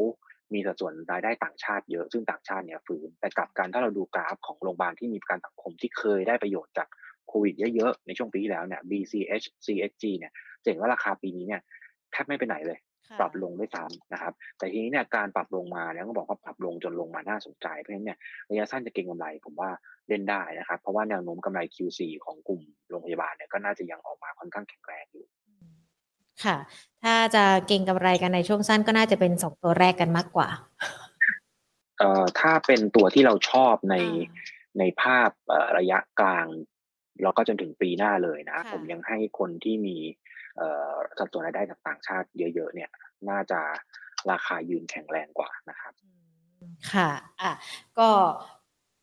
มีสัดส่วนรายได้ต่างชาติเยอะ ซึ่งต่างชาติเนี่ยฝืน แต่กลับกันถ้าเราดูกราฟของโรงพยาบาลที่มีประกันสังคมที่เคยได้ประโยชน์จากโควิดเยอะๆ ในช่วงปีที่แล้วเนี่ย BCH CHG เนี่ยเห็นว่าราคาปีนี้เนี่ยแทบไม่ไปไหนเลย ปรับลงด้วยซ้ำนะครับ แต่ทีนี้เนี่ยการปรับลงมาเนี่ยก็บอกว่าปรับลงจนลงมาน่าสนใจ เพราะฉะนั้นเนี่ยระยะสั้นจะเก็งกำไรผมว่าเล่นได้นะครับ เพราะว่าแนวโน้มกำไร Q4 ของกลุ่มโรงพยาบาลเนี่ยก็น่าจะยังออกมาค่อนข้างแข็งแรงอยู่ค่ะ ถ้าจะเก็งกำไรกันในช่วงสั้นก็น่าจะเป็นสองตัวแรกกันมากกว่า เอ่อถ้าเป็นตัวที่เราชอบในในภาพระยะกลาง แล้วก็จนถึงปีหน้าเลยนะ ผมยังให้คนที่มี สัดส่วนรายได้จากต่างชาติเยอะ ๆ เนี่ย น่าจะราคายืนแข็งแรงกว่านะครับ ค่ะ อะ ก็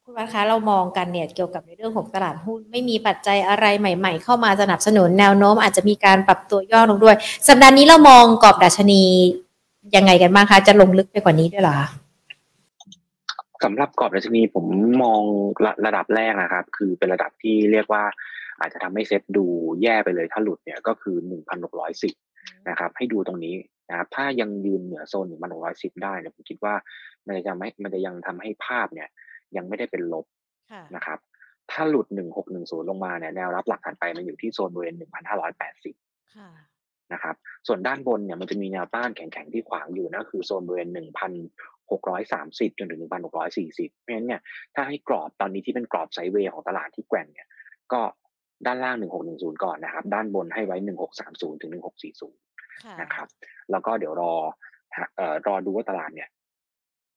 คุณวัฒคะเรามองกันเนี่ยเกี่ยวกับในเรื่องของตลาดหุ้นไม่มีปัจจัยอะไรใหม่ ๆ เข้ามาสนับสนุนแนวโน้ม อาจจะมีการปรับตัวย่อลงด้วย สัปดาห์นี้เรามองกรอบดัชนียังไงกันบ้างคะ จะลงลึกไปกว่านี้ด้วยหรอสำหรับกรอบดัชนีผมมองระระดับแรกนะครับ คือเป็นระดับที่เรียกว่า อาจจะทำให้เซ็ตดูแย่ไปเลยถ้าหลุดเนี่ยก็คือ1,610นะครับ ให้ดูตรงนี้นะครับถ้ายังยืนเหนือโซน1,610ได้เนี่ยผมคิดว่ามันจะไม่มันจะยังทำให้ภาพเนี่ย ยังไม่ได้เป็นลบนะครับถ้าหลุด1610ลงมาเนี่ยแนวรับหลักถัดไปมันอยู่ที่โซนบริเวณ1,580นะครับ ส่วนด้านบนเนี่ยมันจะมีแนวต้านแข็งๆที่ขวางอยู่นะคือโซนบริเวณ1,630จนถึง1,640เพราะฉะนั้นเนี่ยถ้าให้กรอบตอนนี้ที่เป็นกรอบไซเวย์ของตลาดที่แกว่งเนี่ย ก็ ด้านล่าง 1610 ก่อนนะครับ ด้านบนให้ไว้ 1630 ถึง 1640 นะครับ แล้วก็เดี๋ยวรอเอ่อรอดูว่าตลาดเนี่ย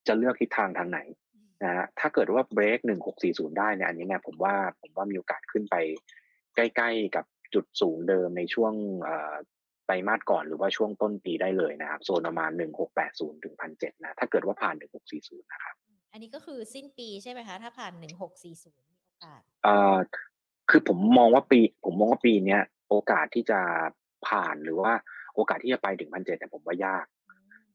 จะเลือกทิศทางทางไหนนะฮะถ้าเกิดว่าเบรก 1640 ได้เนี่ยอันนี้เนี่ยผมว่าผมว่ามีโอกาสขึ้นไป ใกล้ๆกับจุดสูงเดิมในช่วงไตรมาสก่อนหรือว่าช่วงต้นปีได้เลยนะครับโซนประมาณ 1680 ถึง 1,700 นะ ถ้าเกิดว่าผ่าน 1640 นะครับ อันนี้ก็คือสิ้นปีใช่ไหมคะ ถ้าผ่าน 1640 มีโอกาส คือผมมองว่าปี ผมมองว่าปีเนี้ยโอกาสที่จะผ่านหรือว่าโอกาสที่จะไปถึงพันเจ็ดเนี่ยผมว่ายาก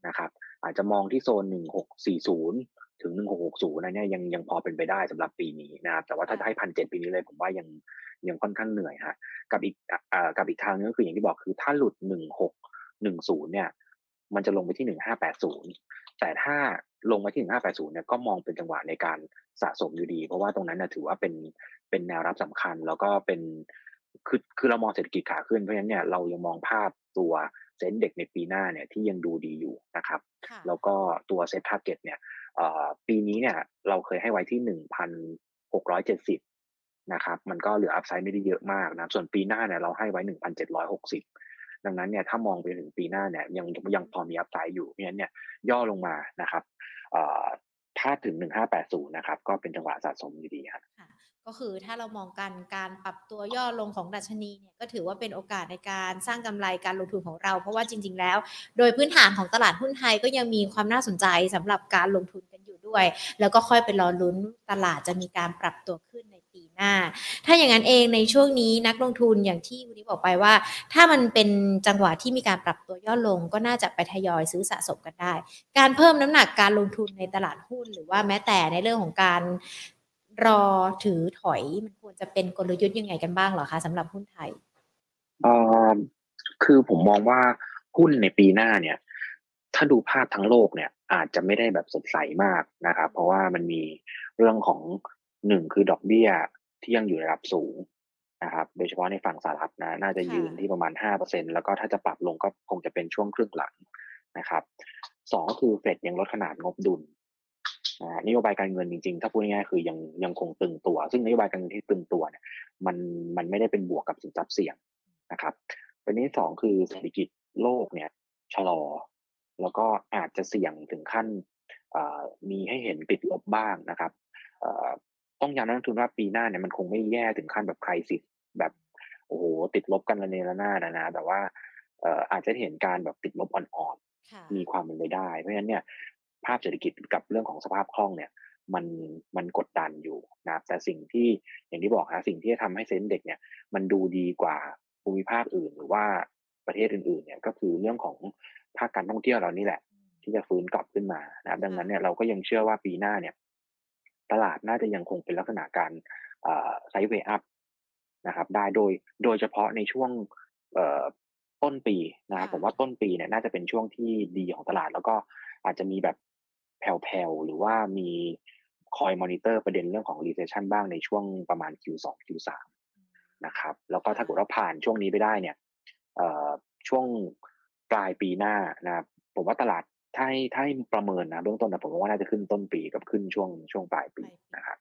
นะครับ อาจจะมองที่โซนหนึ่งหกสี่ศูนย์ถึงหนึ่งหกหกศูนย์นะเนี่ยยังยังพอเป็นไปได้สำหรับปีนี้นะครับแต่ว่าถ้าจะให้พันเจ็ดปีนี้เลย ผมว่ายังยังค่อนข้างเหนื่อยฮะกับอีกอ่ากับอีกทางนึงก็คืออย่างที่บอกคือถ้าหลุดหนึ่งหกหนึ่งศูนย์เนี่ย มันจะลงไปที่หนึ่งห้าแปดศูนย์แต่ถ้า ลงมาที่หนึ่งห้าแปดศูนย์เนี่ยก็มองเป็นจังหวะในการสะสมอยู่ดี เพราะว่าตรงนั้นนะถือว่าเป็นเป็นแนวรับสำคัญ แล้วก็เป็นคือคือเรามองเศรษฐกิจขาขึ้นเพราะฉะนั้นเนี่ยเรายังมองภาพตัว SET Index ในปีหน้าเนี่ยที่ยังดูดีอยู่นะครับค่ะแล้วก็ตัว SET target เนี่ยเอ่อปีนี้เนี่ยเราเคยให้ไว้ที่ 1,670 นะครับ มันก็เหลือ upside ไม่ได้เยอะมากนะส่วนปีหน้าเนี่ยเราให้ไว้ 1,760 ดังนั้นเนี่ยถ้ามองไปถึงปีหน้าเนี่ยยังยังพอมีอัพไซด์อยู่เพราะฉะนั้นเนี่ยย่อลงมานะครับเอ่อถ้าถึง 1580 นะครับ ก็เป็นจังหวะสะสมอยู่ดีครับค่ะก็คือถ้าเรามองกันการปรับตัวย่อลงของดัชนีเนี่ยก็ถือว่าเป็นโอกาสในการสร้างกำไรการลงทุนของเรา เพราะว่าจริง ๆ แล้ว โดยพื้นฐานของตลาดหุ้นไทยก็ยังมีความน่าสนใจสำหรับการลงทุนกัน ด้วย แล้วก็ค่อยไปรอลุ้นตลาดจะมีการปรับตัวขึ้นในปีหน้า ถ้าอย่างนั้นเองในช่วงนี้นักลงทุนอย่างที่คุณนี้บอกไปว่า ถ้ามันเป็นจังหวะที่มีการปรับตัวย่อลง ก็น่าจะไปทยอยซื้อสะสมกันได้ การเพิ่มน้ำหนักการลงทุนในตลาดหุ้น หรือว่าแม้แต่ในเรื่องของการรอถือถอยมันควรจะเป็นกลยุทธ์ยังไงกันบ้างเหรอคะสำหรับหุ้นไทยอ่อคือผมมองว่าหุ้นในปีหน้าเนี่ย ถ้าดูภาพทั้งโลกเนี่ยอาจจะไม่ได้แบบสดใสมากนะครับ เพราะว่ามันมีเรื่องของหนึ่งคือดอกเบี้ยที่ยังอยู่ในระดับสูงนะครับโดยเฉพาะในฝั่งสหรัฐนะน่าจะยืนที่ประมาณห้าเปอร์เซ็นแล้วก็ถ้าจะปรับลงก็คงจะเป็นช่วงครึ่งหลังนะครับสองก็คือเฟดยังลดขนาดงบดุลนะฮะนโยบายการเงินจริงๆ ถ้าพูดง่ายๆคือยังยังคงตึงตัว ซึ่งนโยบายการเงินที่ตึงตัวเนี่ยมันมันไม่ได้เป็นบวกกับสินทรัพย์เสี่ยงนะครับประเด็นที่สองคือเศรษฐกิจโลกเนี่ยชะลอ แล้วก็อาจจะเสี่ยงถึงขั้นเอ่อมีให้เห็นติดลบบ้างนะครับเอ่อต้องย้ำนักลงทุนว่าปีหน้าเนี่ยมันคงไม่แย่ถึงขั้นแบบใครสิแบบโอ้โหติดลบกันระเนระนาดนะนะแต่ว่าเอ่ออาจจะเห็นการแบบติดลบอ่อนค่ะๆมีความเป็นไปได้ เพราะฉะนั้นเนี่ยภาพเศรษฐกิจกับเรื่องของสภาพคล่องเนี่ยมันมันกดดันอยู่นะครับแต่สิ่งที่อย่างที่บอกฮะสิ่งที่จะทำให้เซ็นเด็กเนี่ยมันดูดีกว่าภูมิภาคอื่นหรือว่าประเทศอื่นๆเนี่ยก็คือเรื่องของ ภาคการท่องเที่ยวเรานี่แหละ ที่จะฟื้นกลับขึ้นมานะครับ ดังนั้นเนี่ยเราก็ยังเชื่อว่าปีหน้าเนี่ย ตลาดน่าจะยังคงเป็นลักษณะการไซด์เวย์อัพนะครับ ได้โดยโดยเฉพาะในช่วงเอ่อต้นปีนะครับค่ะผมว่าต้นปีเนี่ยน่าจะเป็นช่วงที่ดีของตลาด แล้วก็อาจจะมีแบบแผ่วๆหรือว่ามีคอยมอนิเตอร์ประเด็นเรื่องของ recession บ้างในช่วงประมาณ Q2 Q3 นะครับ แล้วก็ถ้าเกิดว่าผ่านช่วงนี้ไปได้เนี่ยเอ่อช่วง ปลายปีหน้านะครับผมว่าตลาดถ้าให้ถ้าให้ประเมินนะเบื้องต้นนะผมว่าน่าจะขึ้นต้นปีกับขึ้นช่วงช่วงปลายปีนะครับ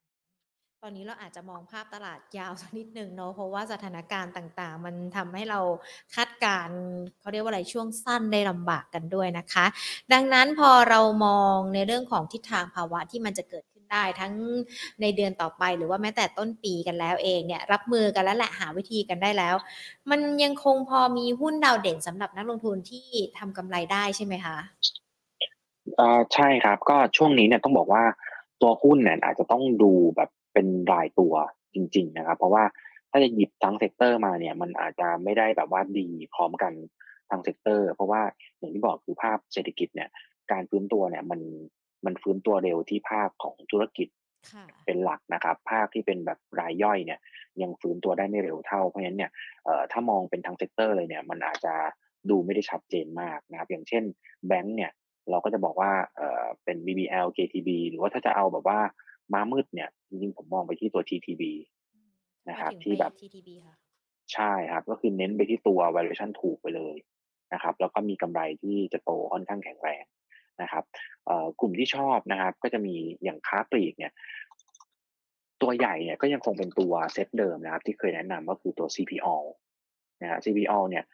ตอนนี้เราอาจจะมองภาพตลาดยาวสักนิดหนึ่งเนาะเพราะว่าสถานการณ์ต่างๆ มันทำให้เราคาดการณ์เขาเรียกว่าอะไรช่วงสั้นได้ลำบากกันด้วยนะคะ ดังนั้นพอเรามองในเรื่องของทิศทางภาวะที่มันจะเกิดขึ้น ได้ทั้งในเดือนต่อไป หรือว่าแม้แต่ต้นปีกันแล้วเองเนี่ยรับมือกันแล้วแหละหาวิธีกันได้แล้ว มันยังคงพอมีหุ้นดาวเด่นสำหรับนักลงทุนที่ทำกำไรได้ใช่ไหมคะอ่อใช่ครับก็ช่วงนี้เนี่ยต้องบอกว่าตัวหุ้นเนี่ยอาจจะต้องดูแบบเป็นรายตัวจริง ๆ นะครับ เพราะว่าถ้าจะหยิบทั้ง sector มาเนี่ย มันอาจจะไม่ได้แบบว่าดีพร้อมกันทั้ง sector เพราะว่าอย่างที่บอกคือภาพเศรษฐกิจเนี่ยการฟื้นตัวเนี่ยมัน มันฟื้นตัวเร็วที่ภาคของธุรกิจค่ะเป็นหลักนะครับ ภาคที่เป็นแบบรายย่อยเนี่ย ยังฟื้นตัวได้ไม่เร็วเท่า เพราะฉะนั้นเนี่ยเอ่อถ้ามองเป็นทั้ง sector เลยเนี่ย มันอาจจะดูไม่ได้ชัดเจนมากนะครับ อย่างเช่นแบงก์เนี่ย เราก็จะบอกว่าเอ่อเป็น BBL KTB หรือว่าถ้าจะเอาแบบว่าม้ามืดเนี่ย จริงๆผมมองไปที่ตัว TTB นะครับทำไมถึงที่แบบไป TTB ค่ะใช่ครับ ก็คือเน้นไปที่ตัว valuation ถูกไปเลยนะครับ แล้วก็มีกำไรที่จะโตค่อนข้างแข็งแรง นะครับกลุ่มที่ชอบนะครับ ก็จะมีอย่างค้าปลีกเนี่ย ตัวใหญ่เนี่ยก็ยังคงเป็นตัวเซตเดิมนะครับ ที่เคยแนะนำก็คือตัว CPO นะฮะ CPO เนี่ย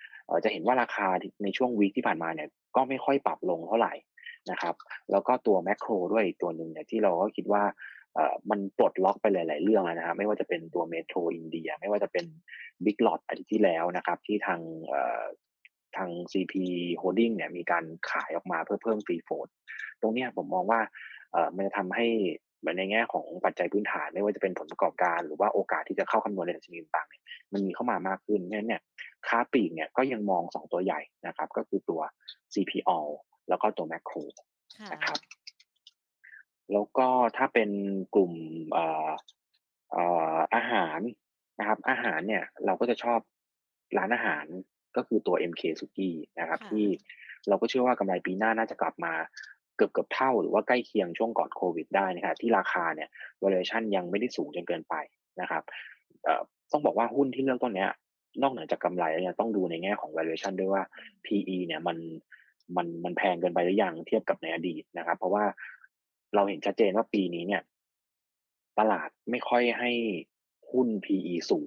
จะเห็นว่าราคาในช่วงวีคที่ผ่านมาเนี่ย ก็ไม่ค่อยปรับลงเท่าไหร่นะครับ แล้วก็ตัวแมคโครด้วยตัวหนึ่งเนี่ยที่เราก็คิดว่ามันปลดล็อกไปหลาย ๆ เรื่องแล้วนะครับไม่ว่าจะเป็นตัวเมโทรอินเดีย ไม่ว่าจะเป็น Big Lot อาทิตย์ที่แล้วนะครับ ที่ทาง ทาง CP Holding เนี่ยมีการขายออกมาเพื่อเพิ่มฟรีโฟลตรงเนี้ยผมมองว่าเอ่อมันจะทำให้ในแง่ของปัจจัยพื้นฐานไม่ว่าจะเป็นผลประกอบการ หรือว่าโอกาสที่จะเข้าคำนวณในดัชนีต่างๆเนี่ยมันมีเข้ามามากขึ้นเพราะฉะนั้นเนี่ยค้าปลีกเนี่ยก็ยังมองสองตัวใหญ่นะครับ ก็คือตัว CPO แล้วก็ตัวแมคโครค่ะนะครับแล้วก็ถ้าเป็นกลุ่มเอ่อเอ่ออาหารนะครับ อาหารเนี่ยเราก็จะชอบร้านอาหาร ก็คือตัว MK s u k i นะครับ ค่ะ ที่เราก็เชื่อว่ากำไรปีหน้าน่าจะกลับมาเกือบเกือบเท่าหรือว่าใกล้เคียงช่วงก่อนโควิดได้นะครับที่ราคาเนี่ย valuation ยังไม่ได้สูงจนเกินไปนะครับเอ่อต้องบอกว่าหุ้นที่เลือกต้นเนี้ย นอกเหนือจากกำไรแล้วเนี่ยต้องดูในแง่ของ valuation ด้วยว่า PE เนี่ยมันมันมันแพงเกินไปหรือยังเทียบกับในอดีตนะครับ เพราะว่าเราเห็นชัดเจนว่าปีนี้เนี่ย ตลาดไม่ค่อยให้ หุ้น PE สูง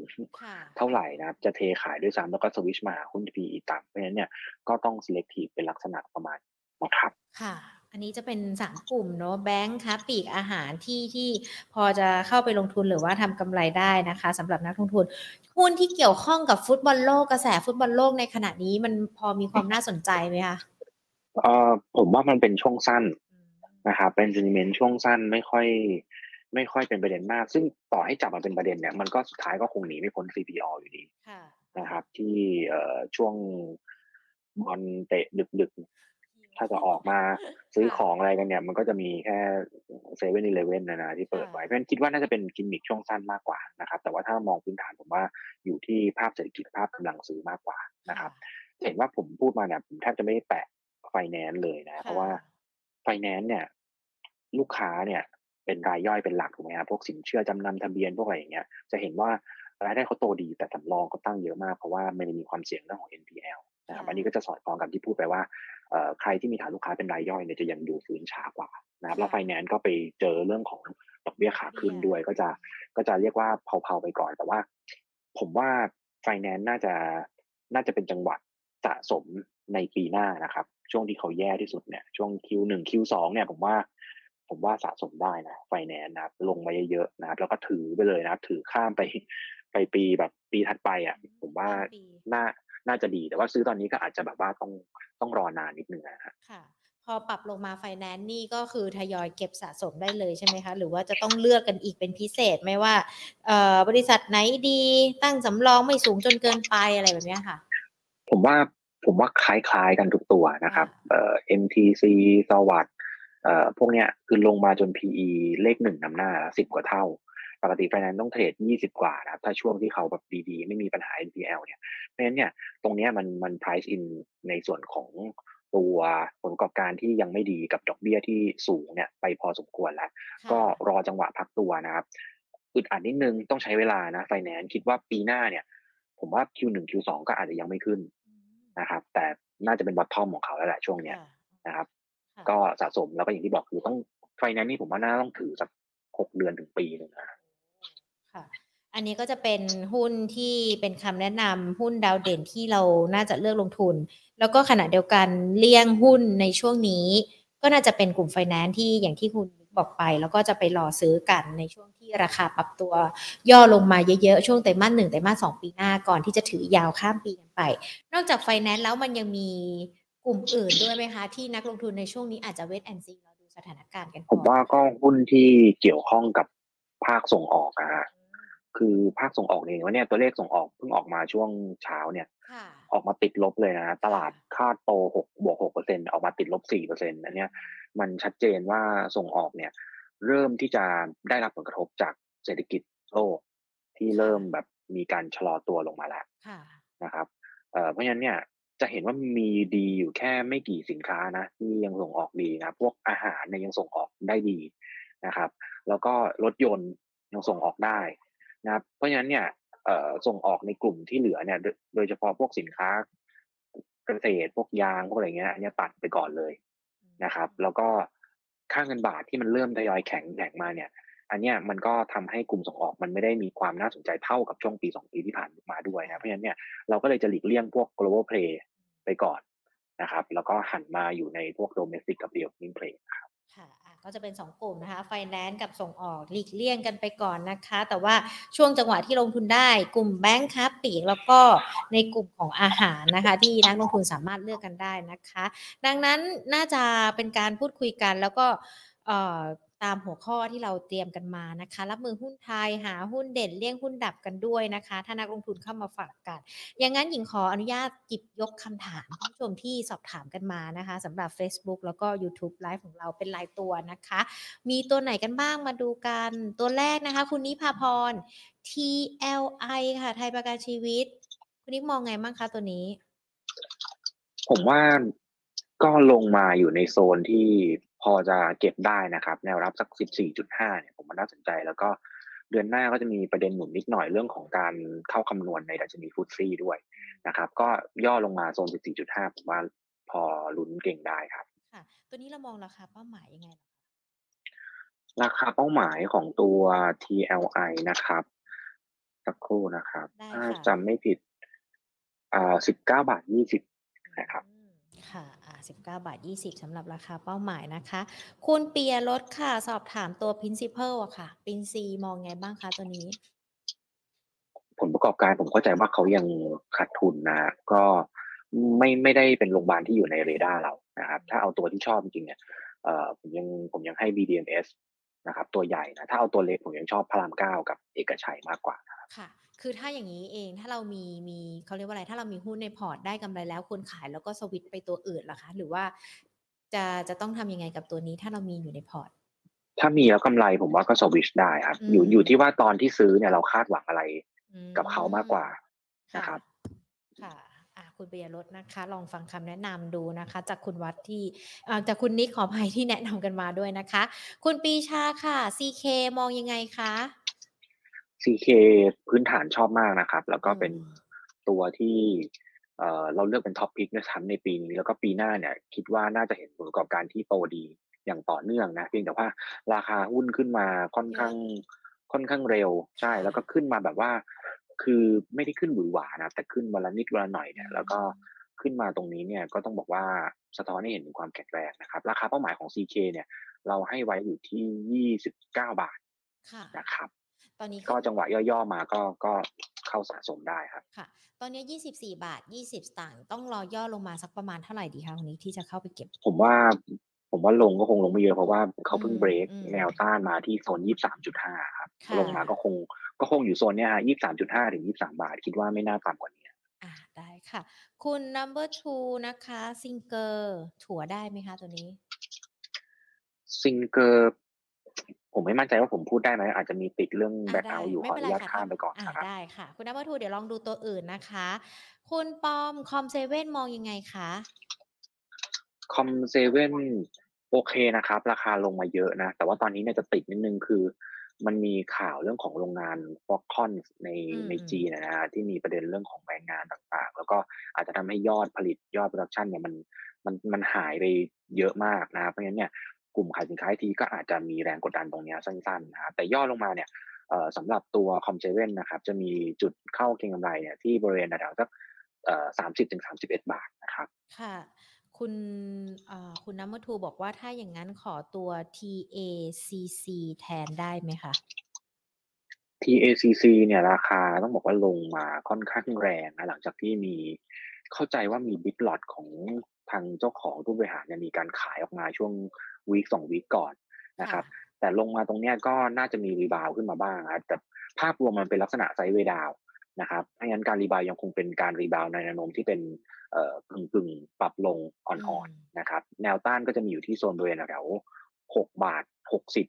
เท่าไหร่นะครับ จะเทขายด้วยซ้ำแล้วก็สวิชมาหุ้น PE ต่ำเพราะฉะนั้นเนี่ยก็ต้อง selective เป็นลักษณะประมาณนะครับ ค่ะ อันนี้จะเป็นสามกลุ่มเนาะแบงค์ค้าปีกอาหารที่ที่พอจะเข้าไปลงทุนหรือว่าทำกำไรได้นะคะสำหรับนักลงทุนหุ้นที่เกี่ยวข้องกับฟุตบอลโลกกระแสฟุตบอลโลกในขณะนี้มันพอมีความน่าสนใจไหมคะเอ่อผมว่ามันเป็นช่วงสั้นนะครับเป็น sentiment ช่วงสั้นไม่ค่อย ไม่ค่อยเป็นประเด็นมาก ซึ่งต่อให้จับมาเป็นประเด็นเนี่ยมันก็สุดท้ายก็คงหนีไม่พ้น CPALL อยู่ดีนะครับ ที่เอ่อช่วงบอลเตะดึกๆ ถ้าจะออกมาซื้อของอะไรกันเนี่ย มันก็จะมีแค่เซเว่นอีเลเว่นนะนะที่เปิดไว้เพราะฉะนั้นคิดว่าน่าจะเป็นกิมมิคช่วงสั้นมากกว่านะครับ แต่ว่าถ้ามองพื้นฐานผมว่าอยู่ที่ภาพเศรษฐกิจภาพกำลังซื้อมากกว่านะครับเห็นว่าผมพูดมาเนี่ยผมแทบจะไม่แตะไฟแนนซ์เลยนะ เพราะว่าไฟแนนซ์เนี่ย ลูกค้าเนี่ย เป็นรายย่อยเป็นหลักถูกไหมครับพวกสินเชื่อจำนำทะเบียนพวกอะไรอย่างเงี้ยจะเห็นว่ารายได้เขาโตดีแต่สำรองเขาตั้งเยอะมากเพราะว่ามันมีความเสี่ยงเรื่องของ NPL นะครับอันนี้ก็จะสอดคล้องกับที่พูดไปว่าใครที่มีฐานลูกค้าเป็นรายย่อยเนี่ยจะยังดูฟื้นช้ากว่านะครับแล้วไฟแนนซ์ก็ไปเจอเรื่องของดอกเบี้ยขาขึ้นด้วย ก็จะก็จะเรียกว่าเผาๆไปก่อนแต่ว่า ผมว่าไฟแนนซ์น่าจะน่าจะเป็นจังหวะสะสมในปีหน้านะครับ ช่วงที่เขาแย่ที่สุดเนี่ยช่วง Q1 Q2 เนี่ยผมว่า ผมว่าสะสมได้นะไฟแนนซ์นะครับลงมาเยอะๆนะครับ แล้วก็ถือไปเลยนะครับ ถือข้ามไปไปปีแบบปีถัดไปอะ ผมว่าน่าน่าจะดีแต่ว่าซื้อตอนนี้ก็อาจจะแบบว่าต้องต้องรอนานนิดนึงนะะค่ะ พอปรับลงมาไฟแนนซ์นี่ก็คือทยอยเก็บสะสมได้เลยใช่ไหมคะ หรือว่าจะต้องเลือกกันอีกเป็นพิเศษไม่ว่าบริษัทไหนดีตั้งสำรองไม่สูงจนเกินไปอะไรแบบนี้ค่ะ ผมว่าผมว่าคล้ายๆกันทุกตัวนะครับ เอ่อ MTC สวัสด์ เอ่อพวกเนี้ยคือลงมาจน PE เลขหนึ่งนำหน้าสิบกว่าเท่า ปกติไฟแนนซ์ต้องเทรดยี่สิบกว่านะครับ ถ้าช่วงที่เขาแบบดีๆ ไม่มีปัญหา NPL เนี่ยเพราะฉะนั้นเนี่ยตรงเนี้ยมันมัน price in ในส่วนของตัวผลประกอบการที่ยังไม่ดีกับดอกเบี้ยที่สูงเนี่ยไปพอสมควรแล้ว ก็รอจังหวะพักตัวนะครับอึดอัดนิดนึงต้องใช้เวลานะไฟแนนซ์คิดว่าปีหน้าเนี่ย ผมว่า Q1 Q2 ก็อาจจะยังไม่ขึ้นนะครับ แต่น่าจะเป็นบอททอมของเขาแล้วแหละช่วงเนี้ยนะครับ ก็สะสมแล้วก็อย่างที่บอกคือต้องไฟแนนซ์นี่ผมว่าน่าต้องถือสักหกเดือนถึงปีหนึ่งนะค่ะ อันนี้ก็จะเป็นหุ้นที่เป็นคำแนะนำหุ้นดาวเด่นที่เราน่าจะเลือกลงทุน แล้วก็ขณะเดียวกันเลี่ยงหุ้นในช่วงนี้ ก็น่าจะเป็นกลุ่มไฟแนนซ์ที่อย่างที่คุณบอกไป แล้วก็จะไปรอซื้อกันในช่วงที่ราคาปรับตัวย่อลงมาเยอะๆ ช่วงไตรมาสหนึ่งไตรมาสสองปีหน้าก่อนที่จะถือยาวข้ามปีกันไป นอกจากไฟแนนซ์แล้วมันยังมี กลุ่มอื่นด้วยไหมคะ ที่นักลงทุนในช่วงนี้อาจจะ wait and see รอดูสถานการณ์กันผมว่าก็หุ้นที่เกี่ยวข้องกับภาคส่งออกอะคือภาคส่งออกเองว่าเนี่ยตัวเลขส่งออกเพิ่งออกมาช่วงเช้าเนี่ย ออกมาติดลบเลยนะตลาดคาดโตหกบวกหกเปอร์เซ็นออกมาติดลบสี่เปอร์เซ็นต์อันเนี้ยมันชัดเจนว่าส่งออกเนี่ย เริ่มที่จะได้รับผลกระทบจากเศรษฐกิจโลกที่เริ่มแบบมีการชะลอตัวลงมาแล้วนะครับเพราะฉะนั้นเนี่ย จะเห็นว่ามีดีอยู่แค่ไม่กี่สินค้านะที่ยังส่งออกดีนะ พวกอาหารเนี่ยยังส่งออกได้ดีนะครับ แล้วก็รถยนต์ยังส่งออกได้นะครับ เพราะฉะนั้นเนี่ยส่งออกในกลุ่มที่เหลือเนี่ย โดยเฉพาะพวกสินค้าเกษตรพวกยางพวกอะไรเงี้ยอันนี้ตัดไปก่อนเลยนะครับ แล้วก็ค่าเงินบาทที่มันเริ่มทยอยแข็งแข็งมาเนี่ย อันเนี้ยมันก็ทำให้กลุ่มส่งออกมันไม่ได้มีความน่าสนใจเท่ากับช่วงปีสองปีที่ผ่านมาด้วยนะเพราะฉะนั้นเนี่ยเราก็เลยจะหลีกเลี่ยงพวก global play ไปก่อนนะครับ แล้วก็หันมาอยู่ในพวก domestic กับ developing play ครับก็จะเป็น 2 กลุ่มนะคะไฟแนนซ์กับส่งออกหลีกเลี่ยงกันไปก่อนนะคะ แต่ว่าช่วงจังหวะที่ลงทุนได้ กลุ่มแบงค์ค้าปีกแล้วก็ในกลุ่มของอาหารนะคะ ที่นักลงทุนสามารถเลือกกันได้นะคะ ดังนั้นน่าจะเป็นการพูดคุยกันแล้วก็ ตามหัวข้อที่เราเตรียมกันมานะคะ รับมือหุ้นไทยหาหุ้นเด่นเลี่ยงหุ้นดับกันด้วยนะคะ ถ้านักลงทุนเข้ามาฝากกัน อย่างนั้นหญิงขออนุญาตจิบยกคำถามผู้ชมที่สอบถามกันมานะคะสำหรับ Facebook แล้วก็ YouTube ไลฟ์ของเราเป็นรายตัวนะคะ มีตัวไหนกันบ้างมาดูกันตัวแรกนะคะ คุณนิพาพร TLI ค่ะ ไทยประกันชีวิต คุณนิพมองไงบ้างคะตัวนี้ ผมว่าก็ลงมาอยู่ในโซนที่ พอจะเก็บได้นะครับ แนวรับสัก 14.5 เนี่ยผมมันน่าสนใจ แล้วก็เดือนหน้าก็จะมีประเด็นหนุนนิดหน่อยเรื่องของการเข้าคำนวณในดัชนีฟุตซี่ด้วยนะครับ ก็ย่อลงมาโซน 14.5 ผมว่าพอลุ้นเก่งได้ครับ ค่ะ ตัวนี้เรามองราคาเป้าหมายยังไงเหรอคะ?ราคาเป้าหมายของตัว TLI นะครับ สักครู่นะครับได้ถ้าค่ะจำไม่ผิดอ่า19.20 นะครับอืมค่ะ 19 บาท 20สำหรับราคาเป้าหมายนะคะ คุณเปียรสค่ะ สอบถามตัว Principal อะค่ะ Princ มองไงบ้างคะตัวนี้?ผลประกอบการผมเข้าใจว่าเขายังขาดทุนนะ ก็ไม่ไม่ได้เป็นโรงพยาบาลที่อยู่ในเรดาร์เรานะครับ ถ้าเอาตัวที่ชอบจริงเนี่ยผมยังผมยังให้ BDMs นะครับ ตัวใหญ่นะถ้าเอาตัวเล็กผมยังชอบพระราม9กับเอกชัยมากกว่านะครับค่ะ คือถ้าอย่างงี้เองถ้าเรามีมีเขาเรียกว่าอะไรถ้าเรามีหุ้นในพอร์ตได้กำไรแล้วควรขายแล้วก็สวิตช์ไปตัวอื่นเหรอคะ?หรือว่าจะจะต้องทำยังไงกับตัวนี้ ถ้าเรามีอยู่ในพอร์ต?ถ้ามีแล้วกำไรผมว่าก็สวิตช์ได้ครับอือยู่อยู่ที่มว่าตอนที่ซื้อเนี่ยเราคาดหวังอะไรอืกับเขามากกว่ามนค่ะะครับค่ะอ่า คุณปิยรสนะคะ ลองฟังคำแนะนำดูนะคะ จากคุณวัดที่อ่าจากคุณนิกขออภัยที่แนะนำกันมาด้วยนะคะ คุณปรีชาค่ะ CK มองยังไงคะ? CK พื้นฐานชอบมากนะครับ แล้วอืก็เป็นมตัวที่เอ่อเราเลือกเป็น Top Pick ด้วยซ้ำในปีนี้ แล้วก็ปีหน้าเนี่ยคิดว่าน่าจะเห็นผลประกอบการที่โตดีอย่างต่อเนื่องนะเพียงแต่ว่าราคาหุ้นขึ้นมาค่อนเยข้าอะงค่อนข้างเร็วใช่ค่ะแล้วก็ขึ้นมาแบบว่า คือไม่ได้ขึ้นหวือหวานะ แต่ขึ้นวันละนิดวันละหน่อยอืเนี่ย แล้วก็มขึ้นมาตรงนี้เนี่ยก็ต้องบอกว่าสะท้อนให้เห็นถึงความแข็งแรงนะครับ ราคาเป้าหมายของ CK เนี่ย เราให้ไว้อยู่ที่ 29 บาทค่ะนะครับ ตอนนี้ก็ขจังหวะย่อๆมาก็ก็เข้าสะสมได้ครับค่ะ ตอนนี้ 24.20ต้องรอย่อลงมาสักประมาณเท่าไรดีคะตรงนี้ที่จะเข้าไปเก็บ?ผมว่าผมว่าลงก็คงลงไม่เยอะเพราะว่าเขอืาเพิ่งเบรกมแนวๆต้านมาที่โซน 23.5 ครับค่ลงมาก็ะคงก็คงอยู่โซนเนี้ยครับ23.5-23บาท คิดว่าไม่น่าต่ำกว่านี้อาได้ค่ะ คุณ Number Two นะคะ Singer ถัวได้ไหมคะตัวนี้? Singer ผมไม่มั่นใจว่าผมพูดได้ไหมอาจจะมีติดเรื่องอาแบ็กไดเอา้ต์อยู่ไม่เปขออ็นนุไรญาตค่ะข้าถ้ามไปก่อนอานะครับได้ค่ะ คุณ Number Two เดี๋ยวลองดูตัวอื่นนะคะ คุณปอม Comp7 มองยังไงคะ? Comp7 โอเคนะครับ ราคาลงมาเยอะนะ แต่ว่าตอนนี้เนี่ยจะติดนิดหนึ่งคือ มันมีข่าวเรื่องของโรงงาน Foxconn ในอืในม จีนๆอะนะครับที่มีประเด็นเรื่องของแรงงานต่างๆ แล้วก็อาจจะทำให้ยอดผลิตยอด Production เนี่ยมันมันมันหายไปเยอะมากนะครับเพราะงั้นเนี่ยกลุ่มขายสินค้าไอทีก็อาจจะมีแรงกดดันตรงเนี้ยสั้นๆนะครับแต่ย่อลงมาเนี่ยเอ่อสำหรับตัว Comp7 นะครับจะมีจุดเข้าเก็งกำไรเนี่ยที่บริเวณแถวๆสักเอ่อ30-31บาทนะครับ ค่ะ คุณอ่าคุณ Number Two บอกว่าถ้าอย่างงั้นขอตัว TACC แทนได้ไหมคะ? TACC เนี่ยราคาต้องบอกว่าลงมาค่อนข้างแรงนะหลังจากที่มีเข้าใจว่ามี Big Lot ของทางเจ้าของผู้บริหารเนี่ยมีการขายออกมาช่วงweek 2 week ก่อนนะครับค่ะแต่ลงมาตรงเนี้ยก็น่าจะมี rebound ขึ้นมาบ้างครับแต่ภาพรวมมันเป็นลักษณะ Sideways Down นะครับเพราะงั้นการ rebound ยังคงเป็นการ rebound ในแนวโน้มที่เป็น เอ่อกึ่งๆปรับลงอ่อนๆอืมนะครับ แนวต้านก็จะมีอยู่ที่โซนบริเวณแถวๆ6.60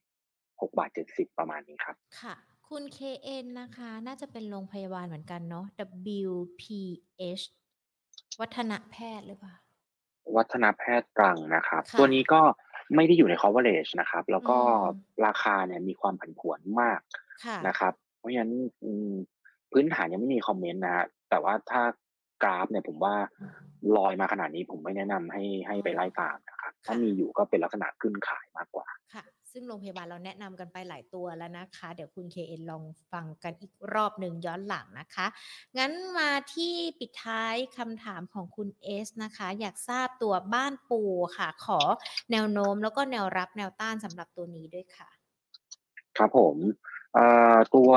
6.70ประมาณนี้ครับ ค่ะ คุณ KN นะคะ น่าจะเป็นโรงพยาบาลเหมือนกันเนาะ WPH วัฒนแพทย์หรือเปล่า?วัฒนแพทย์ตรังนะครับค่ตัวนี้ะก็ไม่ได้อยู่ใน Coverage นะครับ แล้วอืก็มราคาเนี่ยมีความผันผวนมากค่นะะครับ เพราะฉะนั้นอืมพื้นฐานยังไม่มีคอมเมนต์นะครับแต่ว่าถ้า กราฟเนี่ยผมว่าลอยมาขนาดนี้ผมไม่แนะนำให้ให้ไปไล่ตามนะครับคถ้า่ะมีอยู่ก็เป็นลักษณะขึ้นขายมากกว่าค่ะ ซึ่งโรงพยาบาลเราแนะนำกันไปหลายตัวแล้วนะคะ เดี๋ยวคุณ KN ลองฟังกันอีกรอบหนึ่งย้อนหลังนะคะ งั้นมาที่ปิดท้ายคำถามของคุณเอสนะคะ อยากทราบตัวบ้านปูค่ะ ขอแนวโน้มแล้วก็แนวรับแนวต้านสำหรับตัวนี้ด้วยค่ะ ครับผมเอ่อตัว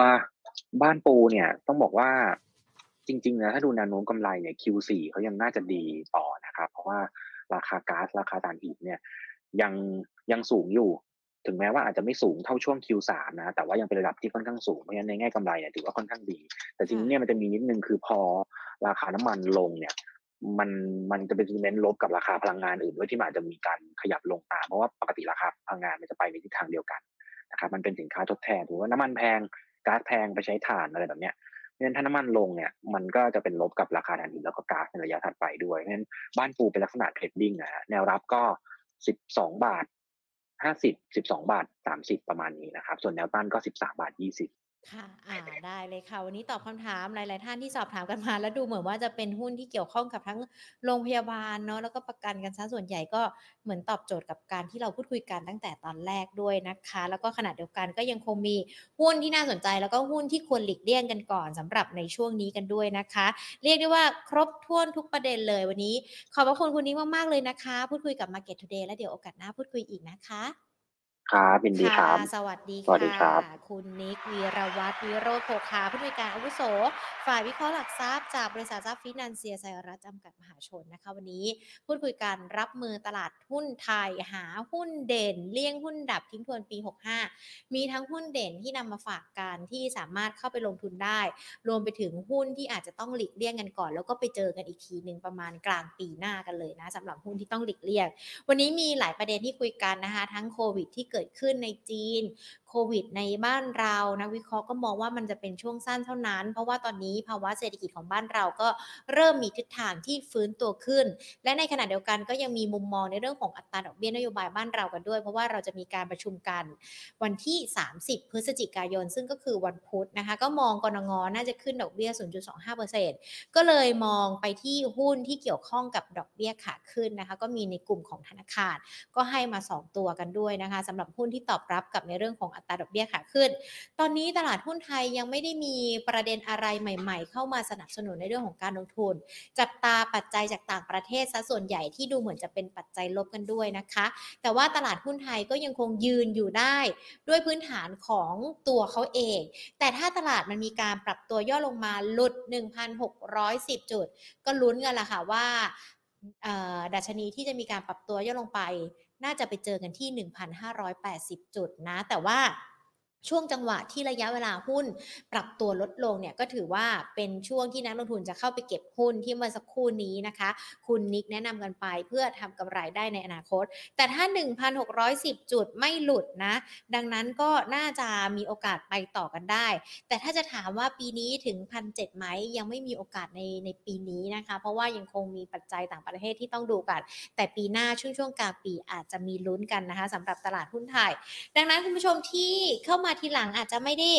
บ้านปูเนี่ยต้องบอกว่า จริงๆแล้วถ้าดูแนวโน้มกำไรเนี่ย Q4 เขายังน่าจะดีต่อนะครับ เพราะว่าราคาก๊าซราคาถ่านหินเนี่ยยังยังสูงอยู่ ถึงแม้ว่าอาจจะไม่สูงเท่าช่วง Q3 นะครับแต่ว่ายังเป็นระดับที่ค่อนข้างสูงเพราะฉะนั้นในแง่กำไรเนี่ยถือว่าค่อนข้างดี แต่ทีค่นี้ะเนี่ยมันจะมีนิดหนึ่งคือพอราคาน้ำมันลงเนี่ยมันมันจะเป็น sentiment ลบกับราคาพลังงานอื่นด้วยที่มันอาจจะมีการขยับลงตามเพราะว่าปกติราคาพลังงานมันจะไปในทิศทางเดียวกันนะครับมันเป็นสินค้าทดแทนสมมุติว่าน้ำมันแพงก๊าซแพงไปใช้ถ่านอะไรแบบเนี้ย นั้นถ้าน้ำมันลงเนี่ยมันก็จะเป็นลบกับราคาถ่านหินแล้วก็ก๊าซในระยะถัดไปด้วยนั้นบ้านปูเป็นลักษณะเทรดดิ้งนะครับแนวรับก็12.50 12.30ประมาณนี้นะครับ ส่วนแนวต้านก็13.20 ค่ะ อ่า ได้เลยค่ะ วันนี้ตอบคำถามหลาย ๆ ท่านที่สอบถามกันมา แล้วดูเหมือนว่าจะเป็นหุ้นที่เกี่ยวข้องกับทั้งโรงพยาบาลเนาะ แล้วก็ประกันกันเสียส่วนใหญ่ ก็เหมือนตอบโจทย์กับการที่เราพูดคุยกันตั้งแต่ตอนแรกด้วยนะคะ แล้วก็ขณะเดียวกันก็ยังคงมีหุ้นที่น่าสนใจ แล้วก็หุ้นที่ควรหลีกเลี่ยงกันก่อนสำหรับในช่วงนี้กันด้วยนะคะ เรียกได้ว่าครบถ้วนทุกประเด็นเลยวันนี้ ขอบพระคุณคุณนิกมาก ๆ เลยนะคะ พูดคุยกับ Market Today แล้วเดี๋ยวโอกาสหน้าพูดคุยอีกนะคะ ครับยินคดี่ะครับ สวัสดีคสวัสดี่ะครับ คุณนิกวีรวัฒน์วิโรจน์โภคาผู้อำนวยการอาวุโส ฝ่ายวิเคราะห์หลักทรัพย์จากบริษัททรัพย์ Financial ไทยรัฐจำกัดมหาชนนะคะ วันนี้พูดคุยกันรับมือตลาดหุ้นไทยหาหุ้นเด่น เลี่ยงหุ้นดับทิ้งทวนปี 65 มีทั้งหุ้นเด่นที่นำมาฝากกันที่สามารถเข้าไปลงทุนได้ รวมไปถึงหุ้นที่อาจจะต้องหลีกเลี่ยงกันก่อน แล้วก็ไปเจอกันอีกทีหนึ่งประมาณกลางปีหน้ากันเลยนะสำหรับหุ้นที่ต้องหลีกเลี่ยง วันนี้มีหลายประเด็นที่คุยกันนะคะ ทั้งโควิดที่เกิดเกิดขึ้นในจีนโควิดในบ้านเรานักวิเคราะห์ก็มองว่ามันจะเป็นช่วงสั้นเท่านั้น เพราะว่าตอนนี้ภาวะเศรษฐกิจของบ้านเราก็เริ่มมีทิศทางที่ฟื้นตัวขึ้น และในขณะเดียวกันก็ยังมีมุมมองในเรื่องของอัตราดอกเบี้ยนโยบายบ้านเรากันด้วย เพราะว่าเราจะมีการประชุมกันวันที่ 30 พฤศจิกายน ซึ่งก็คือวันพุธนะคะ ก็มองกนง.น่าจะขึ้นดอกเบี้ย 0.25%ก็เลยมองไปที่หุ้นที่เกี่ยวข้องกับดอกเบี้ยขาขึ้นนะคะ ก็มีในกลุ่มของธนาคารก็ให้มา 2 ตัวกันด้วยนะคะสำหรับหุ้นที่ตอบรับกับในเรื่องของอัตราดอกเบี้ยขาขึ้น ตอนนี้ตลาดหุ้นไทยยังไม่ได้มีประเด็นอะไรใหม่ๆ เข้ามาสนับสนุนในเรื่องของการลงทุน จับตาปัจจัยจากต่างประเทศเสียส่วนใหญ่ที่ดูเหมือนจะเป็นปัจจัยลบกันด้วยนะคะ แต่ว่าตลาดหุ้นไทยก็ยังคงยืนอยู่ได้ด้วยพื้นฐานของตัวเขาเอง แต่ถ้าตลาดมันมีการปรับตัวย่อลงมาหลุด 1,610 จุด ก็ลุ้นกันละค่ะว่าดัชนีที่จะมีการปรับตัวย่อลงไป น่าจะไปเจอกันที่ 1,580 จุดนะ แต่ว่า ช่วงจังหวะที่ระยะเวลาหุ้นปรับตัวลดลงเนี่ยก็ถือว่าเป็นช่วงที่นักลงทุนจะเข้าไปเก็บหุ้นที่เมื่อสักครู่นี้นะคะ คุณนิกแนะนำกันไปเพื่อทำกำไรได้ในอนาคต แต่ถ้า 1,610 จุดไม่หลุดนะ ดังนั้นก็น่าจะมีโอกาสไปต่อกันได้ แต่ถ้าจะถามว่าปีนี้ถึง 1,700ไหมยังไม่มีโอกาสในในปีนี้นะคะ เพราะว่ายังคงมีปัจจัยต่างประเทศที่ต้องดูกัน แต่ปีหน้าช่วงช่วงกลางปีอาจจะมีลุ้นกันนะคะสำหรับตลาดหุ้นไทย ดังนั้นคุณผู้ชมที่เข้ามาทีหลังอาจจะไม่ได้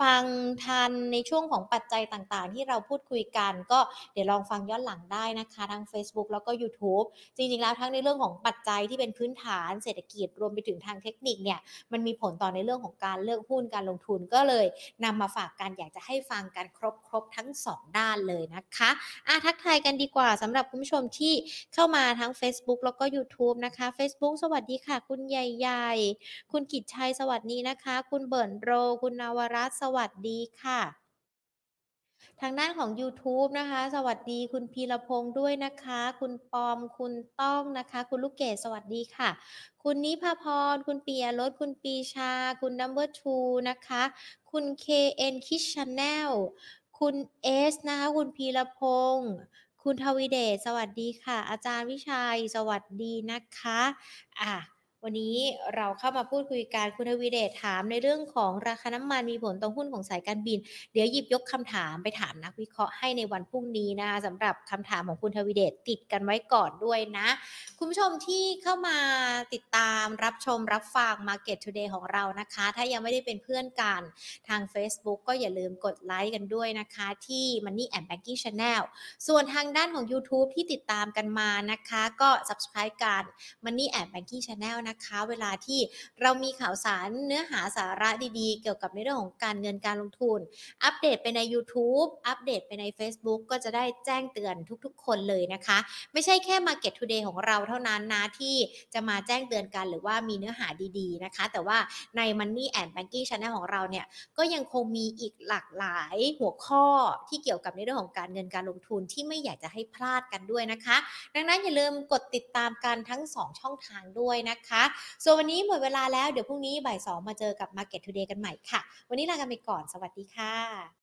ฟังทันในช่วงของปัจจัยต่างๆ ที่เราพูดคุยกัน ก็เดี๋ยวลองฟังย้อนหลังได้นะคะทั้งเฟซบุ๊กแล้วก็ยูทูบจริงๆแล้วทั้งในเรื่องของปัจจัยที่เป็นพื้นฐานเศรษฐกิจรวมไปถึงทางเทคนิคเนี่ยมันมีผลต่อในเรื่องของการเลือกหุ้นการลงทุนก็เลยนำมาฝากกันอยากจะให้ฟังกันครบๆทั้ง 2 ด้านเลยนะคะอาทักทายกันดีกว่าสำหรับคุณผู้ชมที่เข้ามาทั้งเฟซบุ๊กแล้วก็ยูทูบนะคะเฟซบุ๊กสวัสดีค่ะ คุณใหญ่ ๆ คุณกิจชัยสวัสดีนะคะ คุณเบิ่นโร คุณนวรัตสวัสดีค่ะ ทางด้านของยูทูบนะคะ สวัสดีคุณพีรพงษ์ด้วยนะคะ คุณปอม คุณต้องนะคะ คุณลูกเกดสวัสดีค่ะ คุณนิภาพร คุณปิยรสคุณปีชา คุณ Number Two นะคะ คุณ KN Kids Channel คุณเอสนะคะ คุณพีรพงษ์คุณทวีเดชสวัสดีค่ะ อาจารย์วิชัย สวัสดีนะคะ อ่า วันนี้เราเข้ามาพูดคุยกันคุณทวีเดชถามในเรื่องของราคาน้ำมันมีผลต่อหุ้นของสายการบิน เดี๋ยวหยิบยกคำถามไปถามนักวิเคราะห์ให้ในวันพรุ่งนี้นะคะสำหรับคำถามของคุณทวีเดชติดกันไว้ก่อนด้วยนะ คุณผู้ชมที่เข้ามาติดตามรับชมรับฟัง Market Today ของเรานะคะ ถ้ายังไม่ได้เป็นเพื่อนกันทางเฟซบุ๊กก็อย่าลืมกดไลค์กันด้วยนะคะที่ Money and Banking Channel ส่วนทางด้านของยูทูบที่ติดตามกันมานะคะ ก็ Subscribe กัน Money and Banking Channel นะคะเวลาที่เรามีข่าวสารเนื้อหาสาระดีๆ เกี่ยวกับในเรื่องของการเงินการลงทุน อัปเดตไปในยูทูบอัปเดตไปในเฟซบุ๊กก็จะได้แจ้งเตือนทุกๆ คนเลยนะคะ ไม่ใช่แค่ Market Today ของเราเท่านั้นนะที่จะมาแจ้งเตือนกันหรือว่ามีเนื้อหาดีๆนะคะ แต่ว่าใน Money and Banking Channel ของเราเนี่ยก็ยังคงมีอีกหลากหลายหัวข้อที่เกี่ยวกับในเรื่องของการเงินการลงทุนที่ไม่อยากจะให้พลาดกันด้วยนะคะ ดังนั้นอย่าลืมกดติดตามกันทั้ง 2 ช่องทางด้วยนะคะส่วนวันนี้หมดเวลาแล้วเดี๋ยวพรุ่งนี้บ่ายสองมาเจอกับ Market Today กันใหม่ค่ะ วันนี้ลากันไปก่อนสวัสดีค่ะ